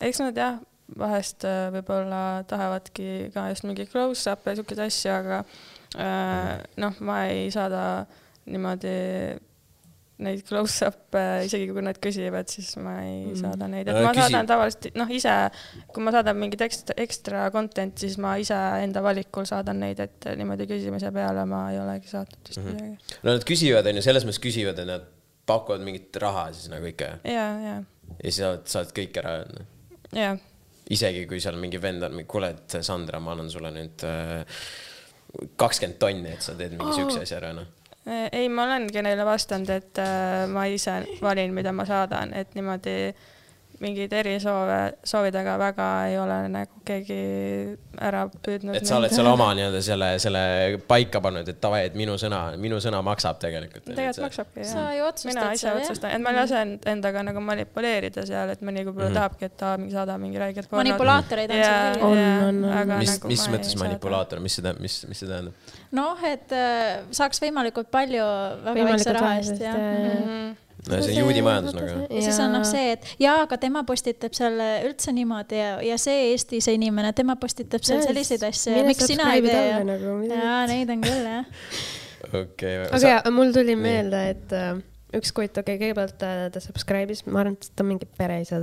eks nad jah vahest äh, võib-olla tahavadki ka just mingi close-up'e ja siukseid asju, aga äh, noh, ma ei saada niimoodi neid close-up'e, isegi kui nad küsivad, siis ma ei mm. saada neid, et ma Küsi... saadan tavaliselt noh, ise, kui ma saadan mingit ekstra, ekstra content'i, siis ma ise enda valikul saadan neid, et niimoodi küsimise peale ma ei olegi saatnud vist midagi mm -hmm.. no nad küsivad, on ju, selles mõttes küsivad, et nad pakuvad mingit raha siis nagu ikka. ja, ja. ja siis saad, saad kõik ära öelda. jah isegi kui seal mingi vend on, kuule, et Sandra, ma annan sulle nüüd äh, kakskümmend tonni, et sa teed mingi oh. siukse asja ära, noh ei, ma olengi neile vastanud, et äh, ma ise valin, mida ma saadan, et niimoodi äh, mingeid erisoove, soovidega väga ei ole nagu keegi ära püüdnud. et sa oled seal oma *laughs* nii-öelda selle, selle paika pannud, et davai, et minu sõna, minu sõna maksab tegelikult. tegelikult maksabki, jah. sa ju otsustad mina ise otsustan, et ma ei lase endaga nagu manipuleerida seal, et mõni võib-olla mm -hmm. tahabki, et ta mingi saada mingi räiget. manipulaatoreid on seal küll. on, on, on. mis, nagu mis mõttes manipulaator, mis see tähendab, mis, mis see tähendab? noh, et äh, saaks võimalikult palju väga väikse raha eest, jah. No see on juudi majandus nagu. ja siis on noh see, et jaa, aga tema postitab seal üldse niimoodi ja, ja see Eesti see inimene, tema postitab seal selliseid asju ja miks sina ei tee ja nagu,, jaa, neid on küll jah. *laughs* okei aga sa... mul tuli meelde, et äh, üks kutt, okei okay,, kõigepealt ta, ta subscribe'is, ma arvan, et ta mingi pereisa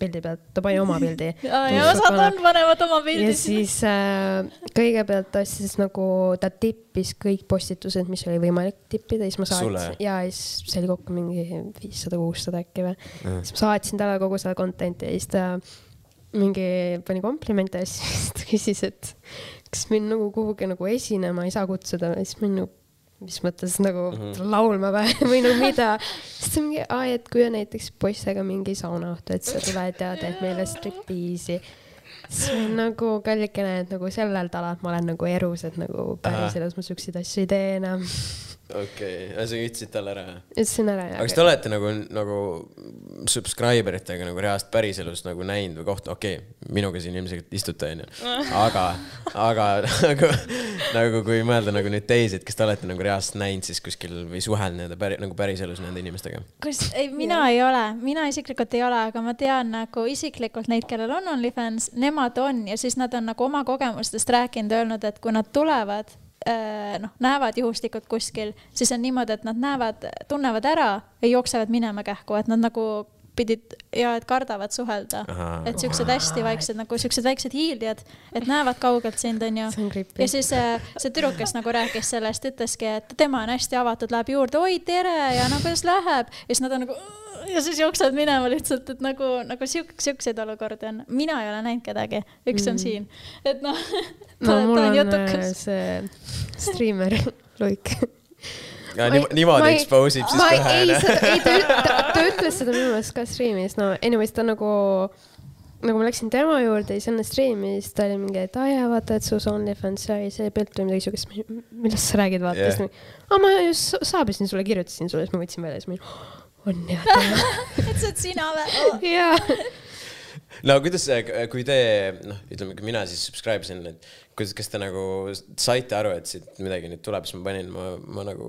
pildi pealt, ta pani oma pildi. *laughs* Ja, ja osad on, panevad oma pildi. ja siis äh, kõigepealt ta siis nagu, ta tippis kõik postitused, mis oli võimalik tippida, siis ma saatsin ja siis see oli kokku mingi viissada, kuussada äkki või. Mm.. siis ma saatsin talle kogu seda content'i ja siis ta mingi pani komplimente ja siis ta küsis, et kas mind nagu kuhugi nagu esinema ei saa kutsuda, siis mind nagu mis mõttes nagu mm -hmm. laulma või, *laughs* või no *laughs* mida. siis ta mingi, aa, et kui on näiteks poistega mingi saunaõhtu, et sa tuled ja teed meile striptiisi. siis ma olen nagu kallikene, et nagu sellel talal ma olen nagu erus, et nagu päriselus ma siukseid asju ei tee enam okei okay., sa ütlesid talle ära? ütlesin ära, jah. aga kas te olete nagu, nagu subscriber itega nagu reaalselt päriselus nagu näinud või kohtunud, okei okay,, minuga siin ilmselt istute, onju. *laughs* aga, aga *laughs* nagu, nagu kui mõelda nagu nüüd teisi, et kas te olete nagu reaalselt näinud siis kuskil või suhelnud nende päri, nagu päriselus nende inimestega? kus, ei, mina ei ole, mina isiklikult ei ole, aga ma tean nagu isiklikult neid, kellel on OnlyFans, nemad on ja siis nad on nagu oma kogemustest rääkinud, öelnud, et kui nad tulevad noh, näevad juhuslikult kuskil, siis on niimoodi, et nad näevad, tunnevad ära ja jooksevad minema kähku, et nad nagu pidid ja et kardavad suhelda. et siuksed hästi vaiksed nagu siuksed väiksed hiiljad, et näevad kaugelt sind, onju. ja siis see, äh, see tüdruk, kes nagu rääkis sellest, ütleski, et tema on hästi avatud, läheb juurde, oi tere ja no kuidas läheb ja siis nad on nagu ja siis jooksevad minema lihtsalt, et nagu, nagu siuk-, siukseid olukordi on. mina ei ole näinud kedagi, üks on mm. siin, et noh *laughs* no mul on jutukas. Äh, see striimer *laughs* Luik ja ma, niimoodi expose ib siis kohe. ei, ei ta, ta, ta *laughs* ütles seda minu meelest ka striimis, no anyways ta nagu, nagu ma läksin tema juurde siis enne striimi, siis ta oli mingi, et aa jaa, vaata, et su OnlyFans sai see pilt või midagi siukest, millest sa räägid, vaata yeah., siis aa ma just saabisin sulle, kirjutasin sulle, siis ma võtsin välja, siis ma olin, on jah. *laughs* et see oled sina või? *laughs* jaa no kuidas, kui te, noh, ütleme, kui mina siis subscribe isin, et kuidas, kas te nagu saite aru, et siit midagi nüüd tuleb, siis ma panin, ma, ma nagu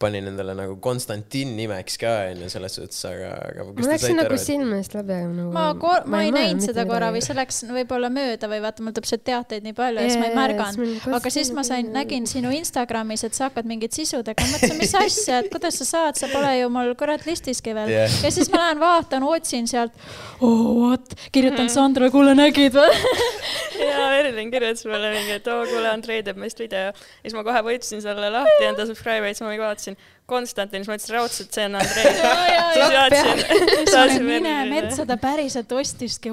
panin endale nagu Konstantin nimeks ka onju selles suhtes, aga, aga. ma läksin nagu et... silme eest läbi, aga nagu. ma, ma, ma ei näinud seda korra või see läks võib-olla mööda või vaata, mul tuleb sealt teateid nii palju ja siis ma ei märganud. aga siis ma sain, nägin sinu Instagramis, et sa hakkad mingit sisu tegema, mõtlesin, mis asja, et kuidas sa saad, sa pole ju mul kurat listiski veel yeah.. ja siis ma lähen vaatan, otsin sealt oh,, what, kirjutan Sandra, kuule nägid või *laughs* ja Erilin kirjutas mulle mingi, et oo, kuule, Andrei teeb meist video. ja siis ma kohe võtsin selle lahti enda subscribe'id, siis ma mingi vaatasin Konstantin, siis ma ütlesin raudselt, see on Andrei. *laughs* siis jaatasin. mine metsa, ta päriselt ostiski.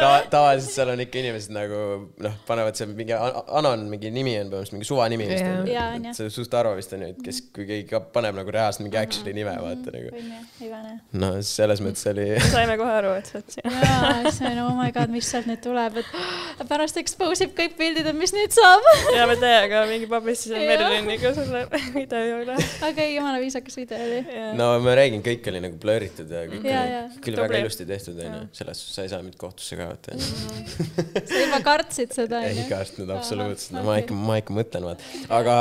Ta, tavaliselt seal on ikka inimesed nagu noh, panevad seal mingi anon, mingi nimi on põhimõtteliselt mingi suvanimi vist on. see on suht harva vist on ju, et kes, kui keegi paneb nagu reaalselt mingi action'i nime, vaata nagu. no selles mõttes oli. *laughs* saime kohe aru, et sa oled siin. jaa, siis me no oh my god, mis sealt nüüd tuleb, et pärast expose ib kõik pildid, et mis nüüd saab. ja me täiega mingi pabistasime Meriliniga selle *laughs* video üle aga ei, jumala viisakas video oli. no ma räägin, kõik oli nagu blur itud ja kõik ja, oli, oli väga ilusti tehtud, onju. selles suhtes sa ei saa mind kohtusse ka võtta mm.. sa juba kartsid seda, onju? ei kartnud absoluutselt, no ma ikka, ma ikka mõtlen, vaata. aga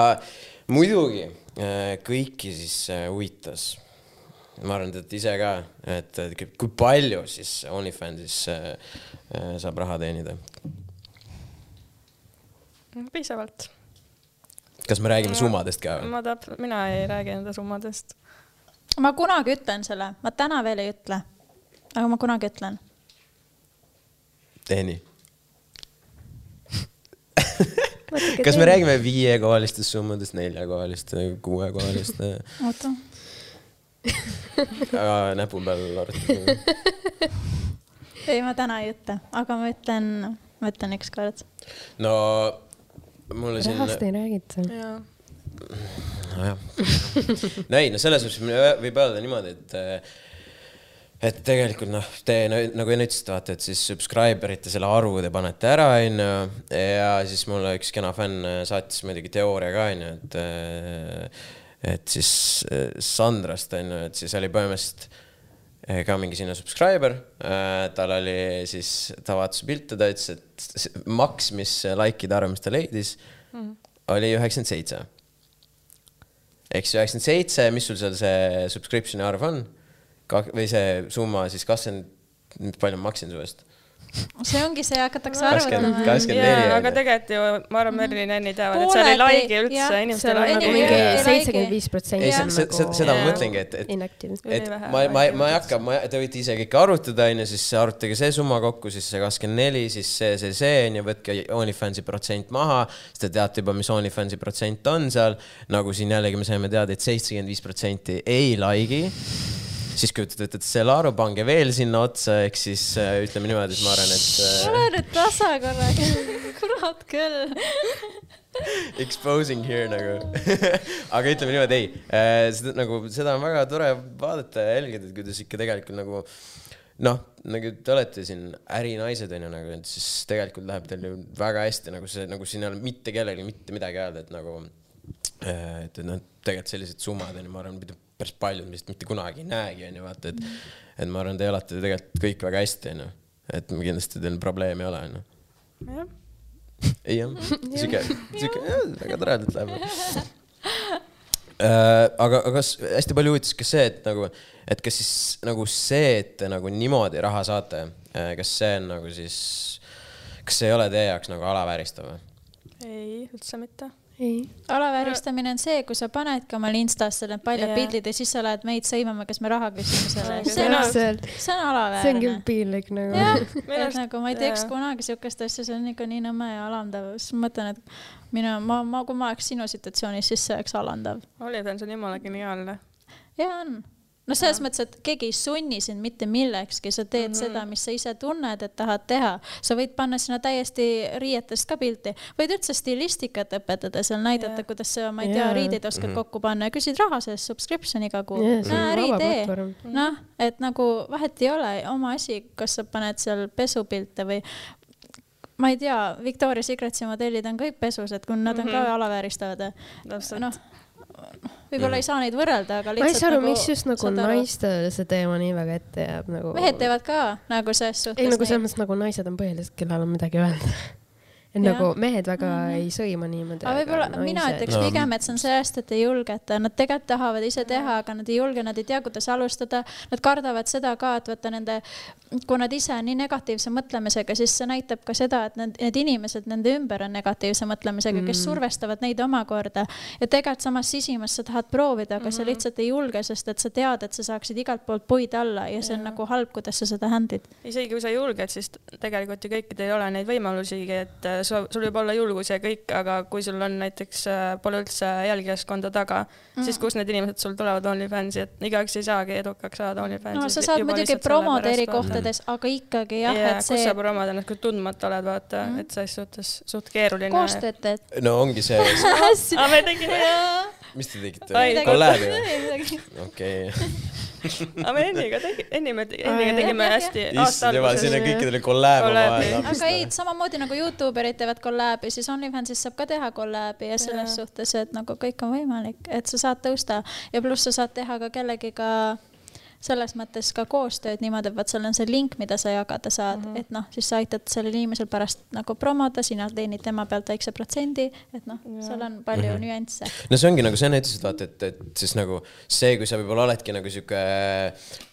muidugi äh, kõiki siis äh, huvitas ma arvan, teate ise ka, et kui palju siis OnlyFansis äh, saab raha teenida? piisavalt kas me räägime summadest ka? ma täp-, mina ei räägi enda summadest. ma kunagi ütlen selle, ma täna veel ei ütle. aga ma kunagi ütlen. tee nii *laughs* kas me räägime viiekohalistest summadest, neljakohalist, kuuekohalist? oota. näpu peal arutame. *laughs* ei, ma täna ei ütle, aga ma ütlen, ma ütlen ükskord. no mulle siin. rahast ei räägita. nojah. no *laughs* ei, no selles mõttes võib öelda niimoodi, et et tegelikult noh, te nagu enne ütlesite, vaata, et siis subscriber ite selle arvu te panete ära, onju. ja siis mulle üks kena fänn saatis muidugi teooria ka, onju, et et siis Sandrast onju, et siis oli põhimõtteliselt ka mingi sinna subscriber, tal oli siis, ta vaatas pilte, ta ütles, et maks, mis like'ide arv, mis ta leidis mm., oli üheksakümmend seitse. ehk siis üheksakümmend seitse, mis sul seal see subscription'i arv on? või see summa siis kakskümmend, palju ma maksin su eest? *laughs* see ongi see, hakatakse arvutama. aga tegelikult ju, ma arvan, Merlin ja Enni teavad, et seal ei like'i üldse, inimestel on nagu mingi seitsekümmend viis protsenti. seda ma mõtlengi, et, et, et ma, ma, ma ei hakka, ma, te võite ise kõike arvutada, onju, siis arvutage see summa kokku, siis see kakskümmend neli, siis see, see, see onju, võtke OnlyFansi protsent maha, siis te teate juba, mis OnlyFansi protsent on seal. nagu siin jällegi me saime teada et, et seitsekümmend viis protsenti ei like'i siis kui te võtate selle aru, pange veel sinna otsa, ehk siis äh, ütleme niimoodi, et ma arvan, et äh.... ole nüüd tasa korraga, *laughs* kurat küll. Exposing here nagu. *laughs* Aga ütleme niimoodi, ei äh,, seda nagu, seda on väga tore vaadata ja jälgida, et kuidas ikka tegelikult nagu noh, nagu te olete siin ärinaised onju nagu, et siis tegelikult läheb teil ju väga hästi, nagu see, nagu siin ei ole mitte kellelgi mitte midagi öelda, et nagu äh, et, et noh, tegelikult sellised summad onju, ma arvan, päris paljud vist mitte kunagi ei näegi onju, vaata, et et ma arvan, te elate tegelikult kõik väga hästi onju, et kindlasti teil probleemi ei ole onju. *laughs* ei jah, sihuke, sihuke, väga toredalt läheb äh,. aga, aga kas hästi palju huvitas ka see, et nagu, et kas siis nagu see, et te nagu niimoodi raha saate, äh, kas see on nagu siis, kas see ei ole teie jaoks nagu alavääristav või? ei, üldse mitte alavääristamine on see, kui sa panedki omale Instasse need paljad pildid ja siis sa lähed meid sõimama, kes me raha küsime selle eest. see on, see on alaväärne. see on küll piinlik nagu. jah, *laughs* et nagu ma ei teeks yeah. kunagi siukest asja, see on ikka nii nõme ja alandav, siis ma mõtlen, et mina, ma, ma, kui ma oleks sinu situatsioonis, siis see oleks alandav. Oliver, see on jumala geniaalne. ja on no selles ja. mõttes, et keegi ei sunni sind mitte millekski, sa teed mm -hmm. seda, mis sa ise tunned, et tahad teha. sa võid panna sinna täiesti riietest ka pilti, võid üldse stilistikat õpetada seal, näidata, kuidas sa, ma ei tea, riideid oskad mm -hmm. kokku panna ja küsid raha selle subscription iga kuu. äri tee, noh, et nagu vahet ei ole, oma asi, kas sa paned seal pesupilte või ma ei tea, Victoria's Secretsi modellid on kõik pesus, et kui nad on mm -hmm. ka alavääristavad. noh võib-olla ei saa neid võrrelda, aga lihtsalt. ma ei saa aru nagu,, miks just nagu naistele see teema nii väga ette jääb nagu. mehed teevad ka nagu selles suhtes. ei nagu selles mõttes nagu naised on põhilised, kellel on midagi öelda et ja. nagu mehed väga mm -hmm. ei sõima niimoodi. aga võib-olla no, mina ütleks no. pigem, et see on sellest, et ei julgeta, nad tegelikult tahavad ise teha, aga nad ei julge, nad ei tea, kuidas alustada. Nad kardavad seda ka, et vaata nende, kui nad ise on nii negatiivse mõtlemisega, siis see näitab ka seda, et need, need inimesed nende ümber on negatiivse mõtlemisega mm, -hmm. kes survestavad neid omakorda. ja tegelikult samas sisimas sa tahad proovida, aga mm -hmm. sa mhm. lihtsalt ei julge, sest et sa tead, et sa saaksid igalt poolt puid alla ja see on ja. nagu halb, kuidas sa seda handle'id. isegi kui sa julged, siis tegelikult ju kõikidel ei ole neid võimalusigi, et sul, sul võib olla julgus ja kõik, aga kui sul on näiteks, äh, pole üldse jälgijaskonda taga mm., siis kust need inimesed sul tulevad OnlyFansi, et igaüks ei saagi edukaks saada OnlyFansis. no sa saad muidugi promoda eri kohtades, aga ikkagi jah yeah,, et see. kus sa promod ennast, kui tundmatu oled, vaata mm., et selles suhtes suht keeruline. koostööd teed. no ongi see *laughs* aga me tegime. mis te tegite? kolläbi või? *laughs* okei *laughs* *laughs* aga me Enniga tegime, Enni me, Enniga tegime hästi aasta alguses. siin on kõikidel kolläeb omavahel. aga ei, samamoodi nagu Youtube erid teevad kolläbi, siis OnlyFansis saab ka teha kolläbi ja selles ja. suhtes, et nagu kõik on võimalik, et sa saad tõusta ja pluss sa saad teha ka kellegiga selles mõttes ka koostööd niimoodi, et vot seal on see link, mida sa jagada saad mm, -hmm. et noh, siis sa aitad sellel inimesel pärast nagu promoda, sina teenid tema pealt väikse protsendi, et noh, seal on palju mm -hmm. nüansse. no see ongi nagu sa enne ütlesid, vaata, et, et siis nagu see, kui sa võib-olla oledki nagu sihuke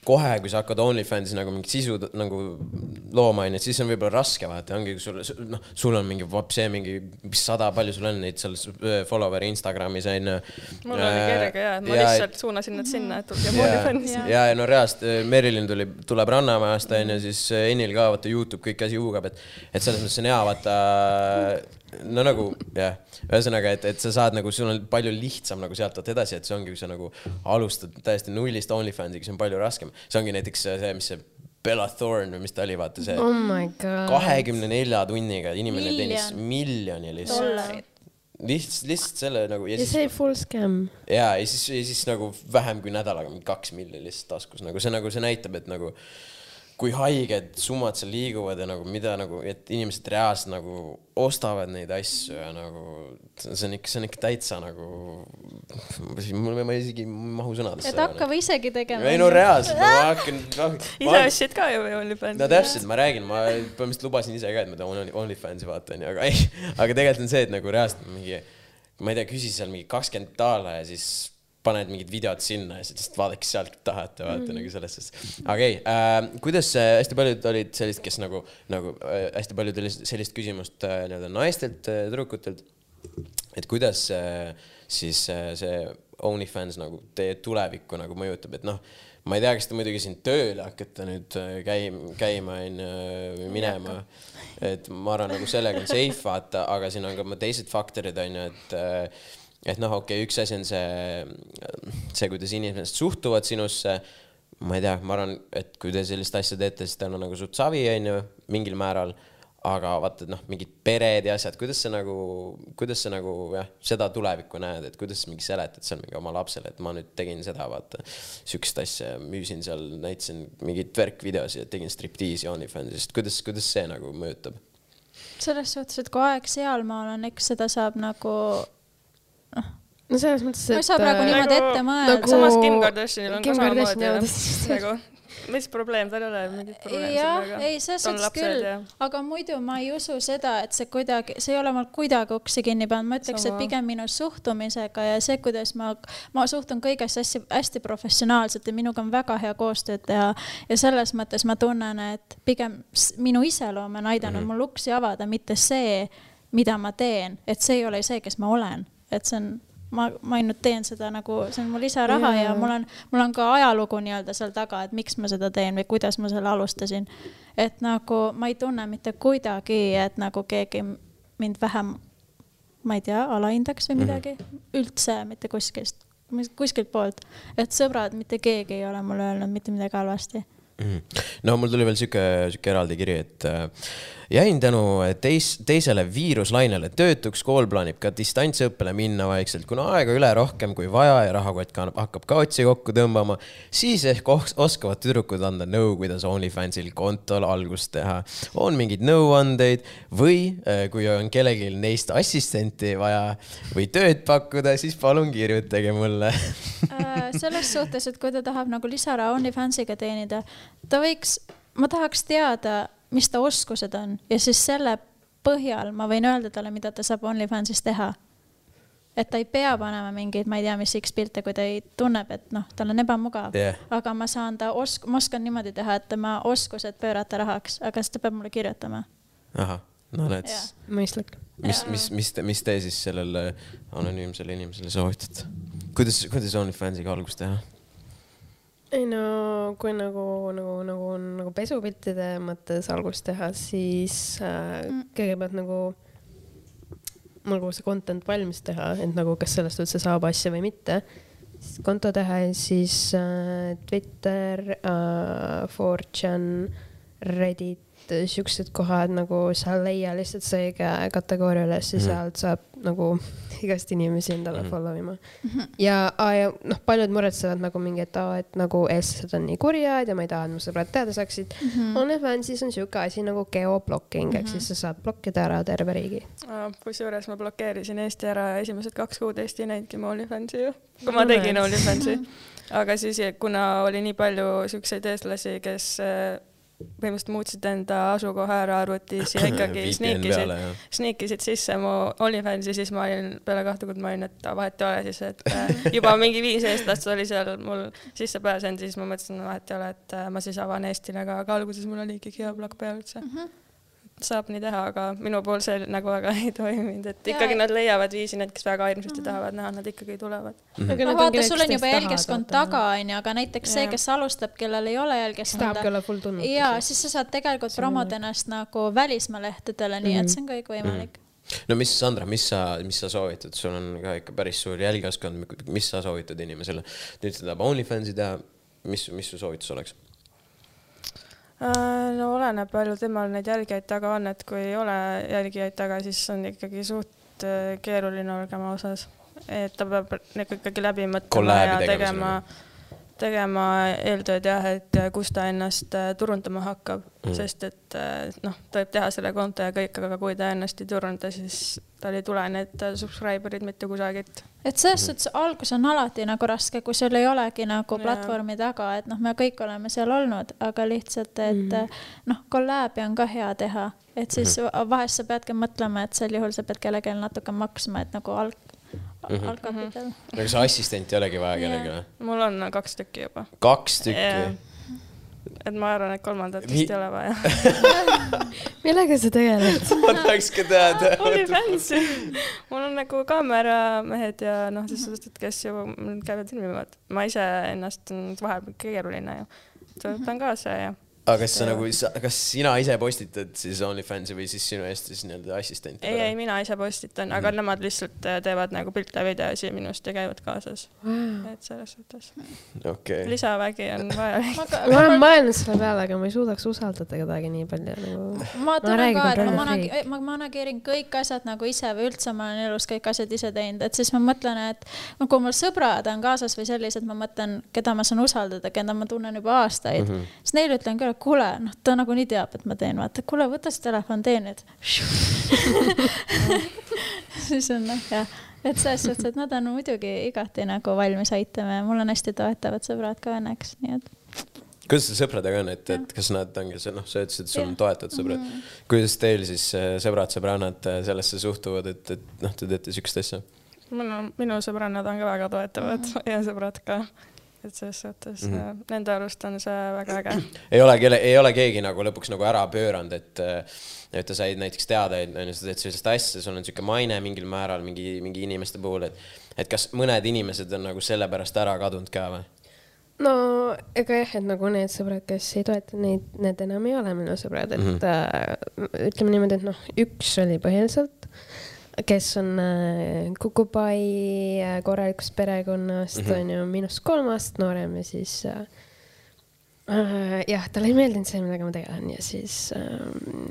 kohe, kui sa hakkad OnlyFansis nagu mingit sisu nagu looma, onju, et siis on võib-olla raske vaata, ongi, sul, noh, sul on mingi, vot see mingi, mis sada, palju sul on neid seal follower'i Instagramis onju. mul oli äh, kerge ja, et ma ja, lihtsalt suunasin nad sinna, et tulge OnlyFansi. ja, ja no reaalselt äh, Merilin tuli, tuleb Rannamajast onju, siis äh, Enil ka vaata Youtube kõik asi huugab, et, et selles mõttes on hea vaata no nagu jah, ühesõnaga, et, et sa saad nagu, sul on palju lihtsam nagu sealt edasi, et see ongi, kui sa nagu alustad täiesti nullist OnlyFansiga, see on palju raskem. see ongi näiteks see, mis see Bella Thorne või mis ta oli, vaata see oh. kahekümne nelja tunniga inimene teenis miljoni lihtsalt. Lihtsalt, lihtsalt selle nagu. ja see oli full scam. ja, ja siis, ja siis nagu vähem kui nädalaga mingi kaks miljonit lihtsalt taskus, nagu see nagu, see näitab, et nagu kui haiged summad seal liiguvad ja nagu mida nagu, et inimesed reaalselt nagu ostavad neid asju ja nagu see on ikka, see on ikka täitsa nagu, mul, ma isegi ei mahu sõnadesse. et hakka või isegi tegema. ei no reaalselt, ma hakkan no,. ise ostsid ka ju OnlyFansi? no täpselt, ma räägin, ma põhimõtteliselt lubasin ise ka, et ma teen OnlyFansi vaata onju, aga ei, aga tegelikult on see, et nagu reaalselt mingi, ma ei tea, küsi seal mingi kakskümmend daala ja siis paned mingid videod sinna ja siis lihtsalt vaadake sealt, kui tahate, vaata mm. nagu selles suhtes. aga okay, äh,, kuidas hästi paljud olid sellised, kes nagu, nagu äh, hästi paljud oli sellist küsimust äh, nii-öelda naistelt äh,, tüdrukutelt. et kuidas äh, siis äh, see OnlyFans nagu teie tulevikku nagu mõjutab, et noh, ma ei tea, kas te muidugi siin tööle hakkate nüüd äh, käima, käima onju või minema. et ma arvan, nagu sellega on safe vaata, aga siin on ka teised faktorid onju, et äh, et noh, okei okay,, üks asi on see, see, kuidas inimesed suhtuvad sinusse. ma ei tea, ma arvan, et kui te sellist asja teete, siis teil on nagu suht savi, onju, mingil määral aga vaata, et noh, mingid pered ja asjad, kuidas sa nagu, kuidas sa nagu jah, seda tulevikku näed, et kuidas mingi seletad seal mingi oma lapsele, et ma nüüd tegin seda, vaata. sihukest asja, müüsin seal, näitasin mingeid värkvideosid, tegin striptiisi OnlyFansist, kuidas, kuidas see nagu mõjutab? selles suhtes, et kui aeg sealmaal on, eks seda saab nagu no selles mõttes, et. ma ei saa praegu äh, niimoodi ette mõelda nagu.... samas Kim Kardashinil on Kim ka samamoodi nagu mis probleem, tal ei ole mingit probleemi sellega. ei, selles suhtes küll, aga muidu ma ei usu seda, et see kuidagi, see ei ole mul kuidagi uksi kinni pannud, ma ütleks, et pigem minu suhtumisega ja see, kuidas ma, ma suhtun kõigesse hästi, hästi professionaalselt ja minuga on väga hea koostööd teha. ja selles mõttes ma tunnen, et pigem minu iseloom on aidanud mm -hmm. mul uksi avada, mitte see, mida ma teen, et see ei ole see, kes ma olen, et see on ma, ma ainult teen seda nagu, see on mu lisaraha yeah. ja mul on, mul on ka ajalugu nii-öelda seal taga, et miks ma seda teen või kuidas ma selle alustasin. et nagu ma ei tunne mitte kuidagi, et nagu keegi mind vähem, ma ei tea, alahindaks või mhm. midagi mm, -hmm. üldse mitte kuskilt, kuskilt poolt. et sõbrad, mitte keegi ei ole mulle öelnud mitte midagi halvasti. No mul tuli veel sihuke, sihuke eraldi kiri, et äh, jäin tänu teis, teisele viiruslainele töötuks, kool plaanib ka distantsõppele minna vaikselt, kuna aega üle rohkem kui vaja ja rahakott ka hakkab ka otsi kokku tõmbama, siis ehk oskavad tüdrukud anda nõu, kuidas OnlyFansil kontol algust teha. on mingeid nõuandeid või äh, kui on kellelgi neist assistenti vaja või tööd pakkuda, siis palun kirjutage mulle. Äh, selles suhtes, et kui ta tahab nagu lisaraha OnlyFansiga teenida, ta võiks, ma tahaks teada mis ta oskused on ja siis selle põhjal ma võin öelda talle, mida ta saab OnlyFansis teha. et ta ei pea panema mingeid, ma ei tea, mis X pilte, kui ta ei tunneb, et noh, tal on ebamugav yeah.. aga ma saan ta osk-, ma oskan niimoodi teha, et tema oskused pöörata rahaks, aga siis ta peab mulle kirjutama. ahah, no näed yeah.. mõistlik. mis, mis, mis te, mis te siis sellele anonüümsele inimesele soovitate? kuidas, kuidas OnlyFansiga algust teha? Ei no kui nagu, nagu, nagu, nagu pesupiltide mõttes algust teha, siis äh, mm. kõigepealt nagu nagu see content valmis teha, et nagu kas sellest üldse saab asja või mitte. siis konto teha ja siis äh, Twitter äh,, 4chan, Reddit, siuksed kohad nagu sa leia lihtsalt see õige kategooria üles ja mm. sealt saab nagu igast inimesi endale mm -hmm. follow ima mm. -hmm. ja, ja noh, paljud muretsevad nagu mingi, et aa, et nagu eestlased on nii kurjad ja ma ei taha, et mu sõbrad teada saaksid mm. -hmm. OnlyFansis on sihuke asi nagu geoblocking mm -hmm. ehk siis sa saad blokkida ära terve riigi. kusjuures ma blokeerisin Eesti ära esimesed kaks kuud Eesti ei näinudki mu OnlyFansi ju, kui ma tegin OnlyFansi. aga siis, kuna oli nii palju siukseid eestlasi, kes põhimõtteliselt muutsid enda asukoha ära arvutis ja *laughs* ikkagi sniikisid, sniikisid sisse mu OnlyFansi, siis ma olin peale kahte kuud, ma olin, et vahet ei ole siis, et äh, *laughs* juba mingi viis eestlast oli seal mul sisse pääsenud, siis ma mõtlesin, vahet ei ole, et äh, ma siis avan Eestile, aga, aga alguses mul oli ikkagi hea plakk peal üldse mm. -hmm saab nii teha, aga minu pool see nagu väga *laughs* ei toiminud, et ikkagi ja. nad leiavad viisi, need, kes väga hirmsasti mm. tahavad näha, nad ikkagi tulevad mm. -hmm. no vaata, sul on juba jälgiskond taga, onju, aga näiteks see, kes alustab, kellel ei ole jälgiskonda. tahabki olla full tunnus. ja siis sa saad tegelikult promoda ennast nagu välismaa lehtedele, nii mm -hmm. et mhm. see on kõik võimalik mm. -hmm. no mis, Sandra, mis sa, mis sa soovitad, sul on ka ikka päris suur jälgijaskond, mis sa soovitad inimesele? nüüd ta tahab OnlyFansi teha, mis, mis su soovitus oleks? Äh, no oleneb, palju temal neid jälgijaid taga on, et kui ei ole jälgijaid taga, siis on ikkagi suht äh, keeruline olema osas. et ta peab nagu ikkagi läbi mõtlema ja tegema, tegema eeltööd jah, et kus ta ennast äh, turundama hakkab mm., sest et noh, ta võib teha selle konto ja kõik, aga kui ta ennast ei turunda, siis tal ei tule need subscriber'id mitte kusagilt et selles mhm. suhtes algus on alati nagu raske, kui sul ei olegi nagu platvormi taga, et noh, me kõik oleme seal olnud, aga lihtsalt, et mm. noh, kolläbi on ka hea teha, et siis -hmm. vahest sa peadki mõtlema, et sel juhul sa pead kellelegi natuke maksma, et nagu alg, mm -hmm. algkapital. aga see assistent ei olegi vaja kellelegi või? mul on kaks tükki juba. kaks tükki yeah.? et ma arvan, et kolmandat vist ei ole vaja *laughs* millega sa tegeled *laughs* ma tahaks ka teada. *laughs* OnlyFans, mul on nagu kaameramehed ja noh, suhtes, et kes ju käivad filmivad. ma ise ennast vahepeal keeruline ju. võtan kaasa ja aga kas sa nagu, kas sina ise postitad siis OnlyFansi või siis sinu eest siis nii-öelda assistent? ei, ei, mina ise postitan mm, -hmm. aga mhm. nemad lihtsalt äh, teevad nagu pilte, videosi minust ja käivad kaasas wow.. et selles suhtes okay.. lisavägi on *laughs* vajalik ma olen mõelnud selle peale, aga ma ei suudaks usaldada kedagi nii palju nagu. ma tunnen ka, et ma manage-, ma manageerin kõik asjad nagu ise või üldse ma olen elus kõik asjad ise teinud, et siis ma mõtlen, et no kui mul sõbrad on kaasas või sellised, ma mõtlen, keda ma saan usaldada, keda ma tunnen juba aastaid mm, -hmm. siis neile ütlen küll, kuule, noh, ta nagunii teab, et ma teen, vaata, kuule, võta see telefon, tee nüüd siis on noh, jah, et selles suhtes, et nad on muidugi igati nagu valmis aitama ja mul on hästi toetavad sõbrad ka õnneks, nii et kuidas sõpradega on, et, et kas nad ongi see, noh, sa ütlesid, et sul on toetavad sõbrad mm. -hmm. kuidas teil siis äh, sõbrad-sõbrannad äh, sellesse suhtuvad, et, et noh, te teete siukest asja? mul on, minu sõbrannad on ka väga toetavad mm -hmm. ja sõbrad ka et selles suhtes mm -hmm. nende arust on see väga äge. *clears throat* ei ole ei ole keegi nagu lõpuks nagu ära pööranud, et, et sa said näiteks teada, et on ju, sa teed sellist asja, sul on sihuke maine mingil määral mingi, mingi inimeste puhul, et, et kas mõned inimesed on nagu sellepärast ära kadunud ka või? no ega jah, et nagu need sõbrad, kes ei toeta neid, need enam ei ole minu sõbrad, et mm -hmm. äh, ütleme niimoodi, et noh, üks oli põhiliselt kes on äh, Kukupai äh, korralikust perekonnast mm, -hmm. on ju, minust kolm aastat noorem ja siis äh, äh, jah, talle ei meeldinud see, millega ma tegelen ja siis äh,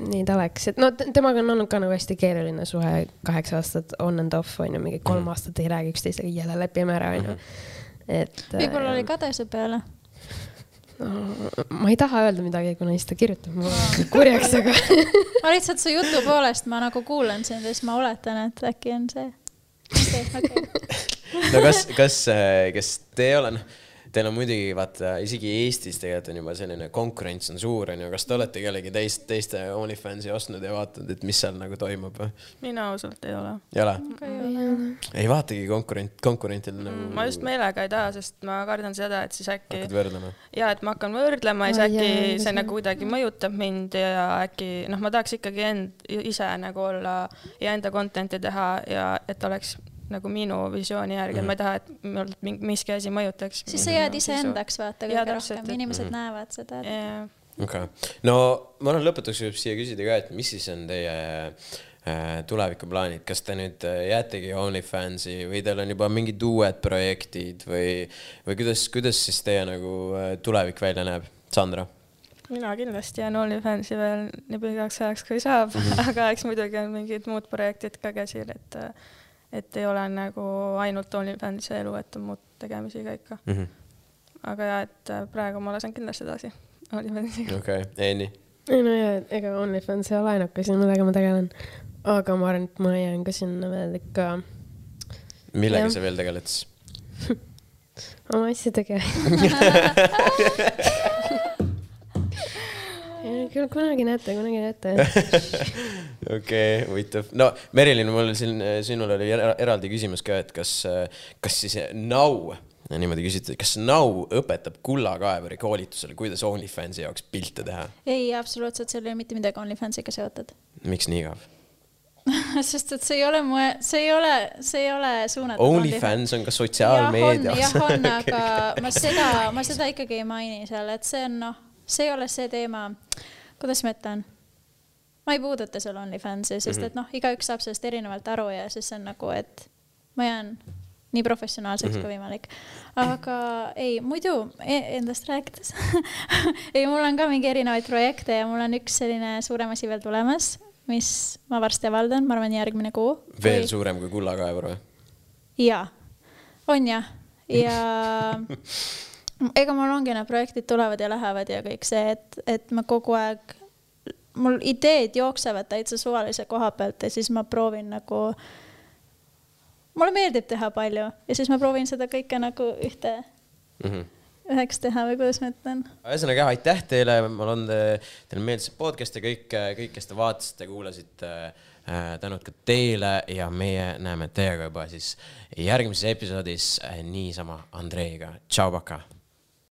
nii ta läks, et no temaga on olnud ka nagu hästi keeruline suhe, kaheksa aastat on and off on ju, mingi kolm mm -hmm. aastat ei räägi üksteisega, jälle lepime ära, on ju. Mhm. et. võib-olla oli kadese peale ma ei taha öelda midagi, kuna siis ta kirjutab mulle kurjaks, aga *laughs* ma lihtsalt su jutu poolest ma nagu kuulan sind ja siis ma oletan, et äkki on see. Okay, *laughs* okay. no kas, kas, kas te ei ole, noh Teil on muidugi vaata isegi Eestis tegelikult on juba selline konkurents on suur onju, kas te olete kellegi teist, teiste OnlyFansi ostnud ja vaatanud, et mis seal nagu toimub mina ausalt ei ole. ei ole? ei vaatagi konkurent, konkurentidel nagu mm,. ma just meelega ei taha, sest ma kardan seda, et siis äkki. hakkad võrdlema? ja, et ma hakkan võrdlema ja siis äkki jah, see nagu kuidagi mõjutab mind ja äkki noh, ma tahaks ikkagi end ise nagu olla ja enda content'i teha ja et oleks nagu minu visiooni järgi mm, -hmm. ma ei taha, et minult miski asi mõjutaks. siis sa jääd iseendaks, vaata kõige rohkem, inimesed mm -hmm. näevad seda et.... okei okay., no ma arvan, lõpetuseks võib siia küsida ka, et mis siis on teie äh, tulevikuplaanid, kas te nüüd äh, jäätegi OnlyFansi või teil on juba mingid uued projektid või, või kuidas, kuidas siis teie nagu äh, tulevik välja näeb, Sandra? mina kindlasti jään OnlyFansi veel nii pikaks ajaks, kui saab mm, -hmm. *laughs* aga eks muidugi on mingid muud projektid ka käsil, et et ei ole nagu ainult OnlyFansi elu, et on muud tegemisi ka ikka mm. -hmm. aga ja, et äh, praegu ma lasen kindlasti edasi *laughs* OnlyFansiga. okei okay., Enni? ei no ja, ega OnlyFans ei ole ainuke asi, millega ma tegelen. aga ma arvan, et ma jään ka sinna veel ikka. millega ja. sa veel tegeled siis *laughs* oma asjadega *laughs* küll kunagi näete, kunagi näete. *laughs* okei, huvitav. no Merilin, mul siin, sinul oli eraldi küsimus ka, et kas, kas siis Now, niimoodi küsiti, kas Now õpetab kullakaevuri koolitusel, kuidas OnlyFansi jaoks pilte teha? ei, absoluutselt, seal ei ole mitte midagi OnlyFansiga seotud. miks nii igav? *laughs* sest et see ei ole mu, see ei ole, see ei ole suunatud. OnlyFans on ka sotsiaalmeedia. jah, on, on, *laughs* aga ma seda, ma seda ikkagi ei maini seal, et see on noh, see ei ole see teema kuidas ma ütlen, ma ei puuduta seal OnlyFansi, sest et mhm. noh, igaüks saab sellest erinevalt aru ja siis on nagu, et ma jään nii professionaalseks mm -hmm. kui võimalik. aga ei, muidu e endast rääkides *laughs* ei, mul on ka mingi erinevaid projekte ja mul on üks selline suurem asi veel tulemas, mis ma varsti avaldan, ma arvan, järgmine kuu. veel või... suurem kui kullakaevur või? jaa, on jah, ja *laughs* ega mul ongi need projektid tulevad ja lähevad ja kõik see, et, et ma kogu aeg, mul ideed jooksevad täitsa suvalise koha pealt ja siis ma proovin nagu, mulle meeldib teha palju ja siis ma proovin seda kõike nagu ühte mm, -hmm. üheks teha või kuidas ma ütlen. ühesõnaga jah, aitäh teile, ma loodan, teile meeldis podcast ja kõik, kõik, kes te vaatasite, kuulasite äh, tänud ka teile ja meie näeme teiega juba siis järgmises episoodis äh, niisama Andreiga. tšau, pakaa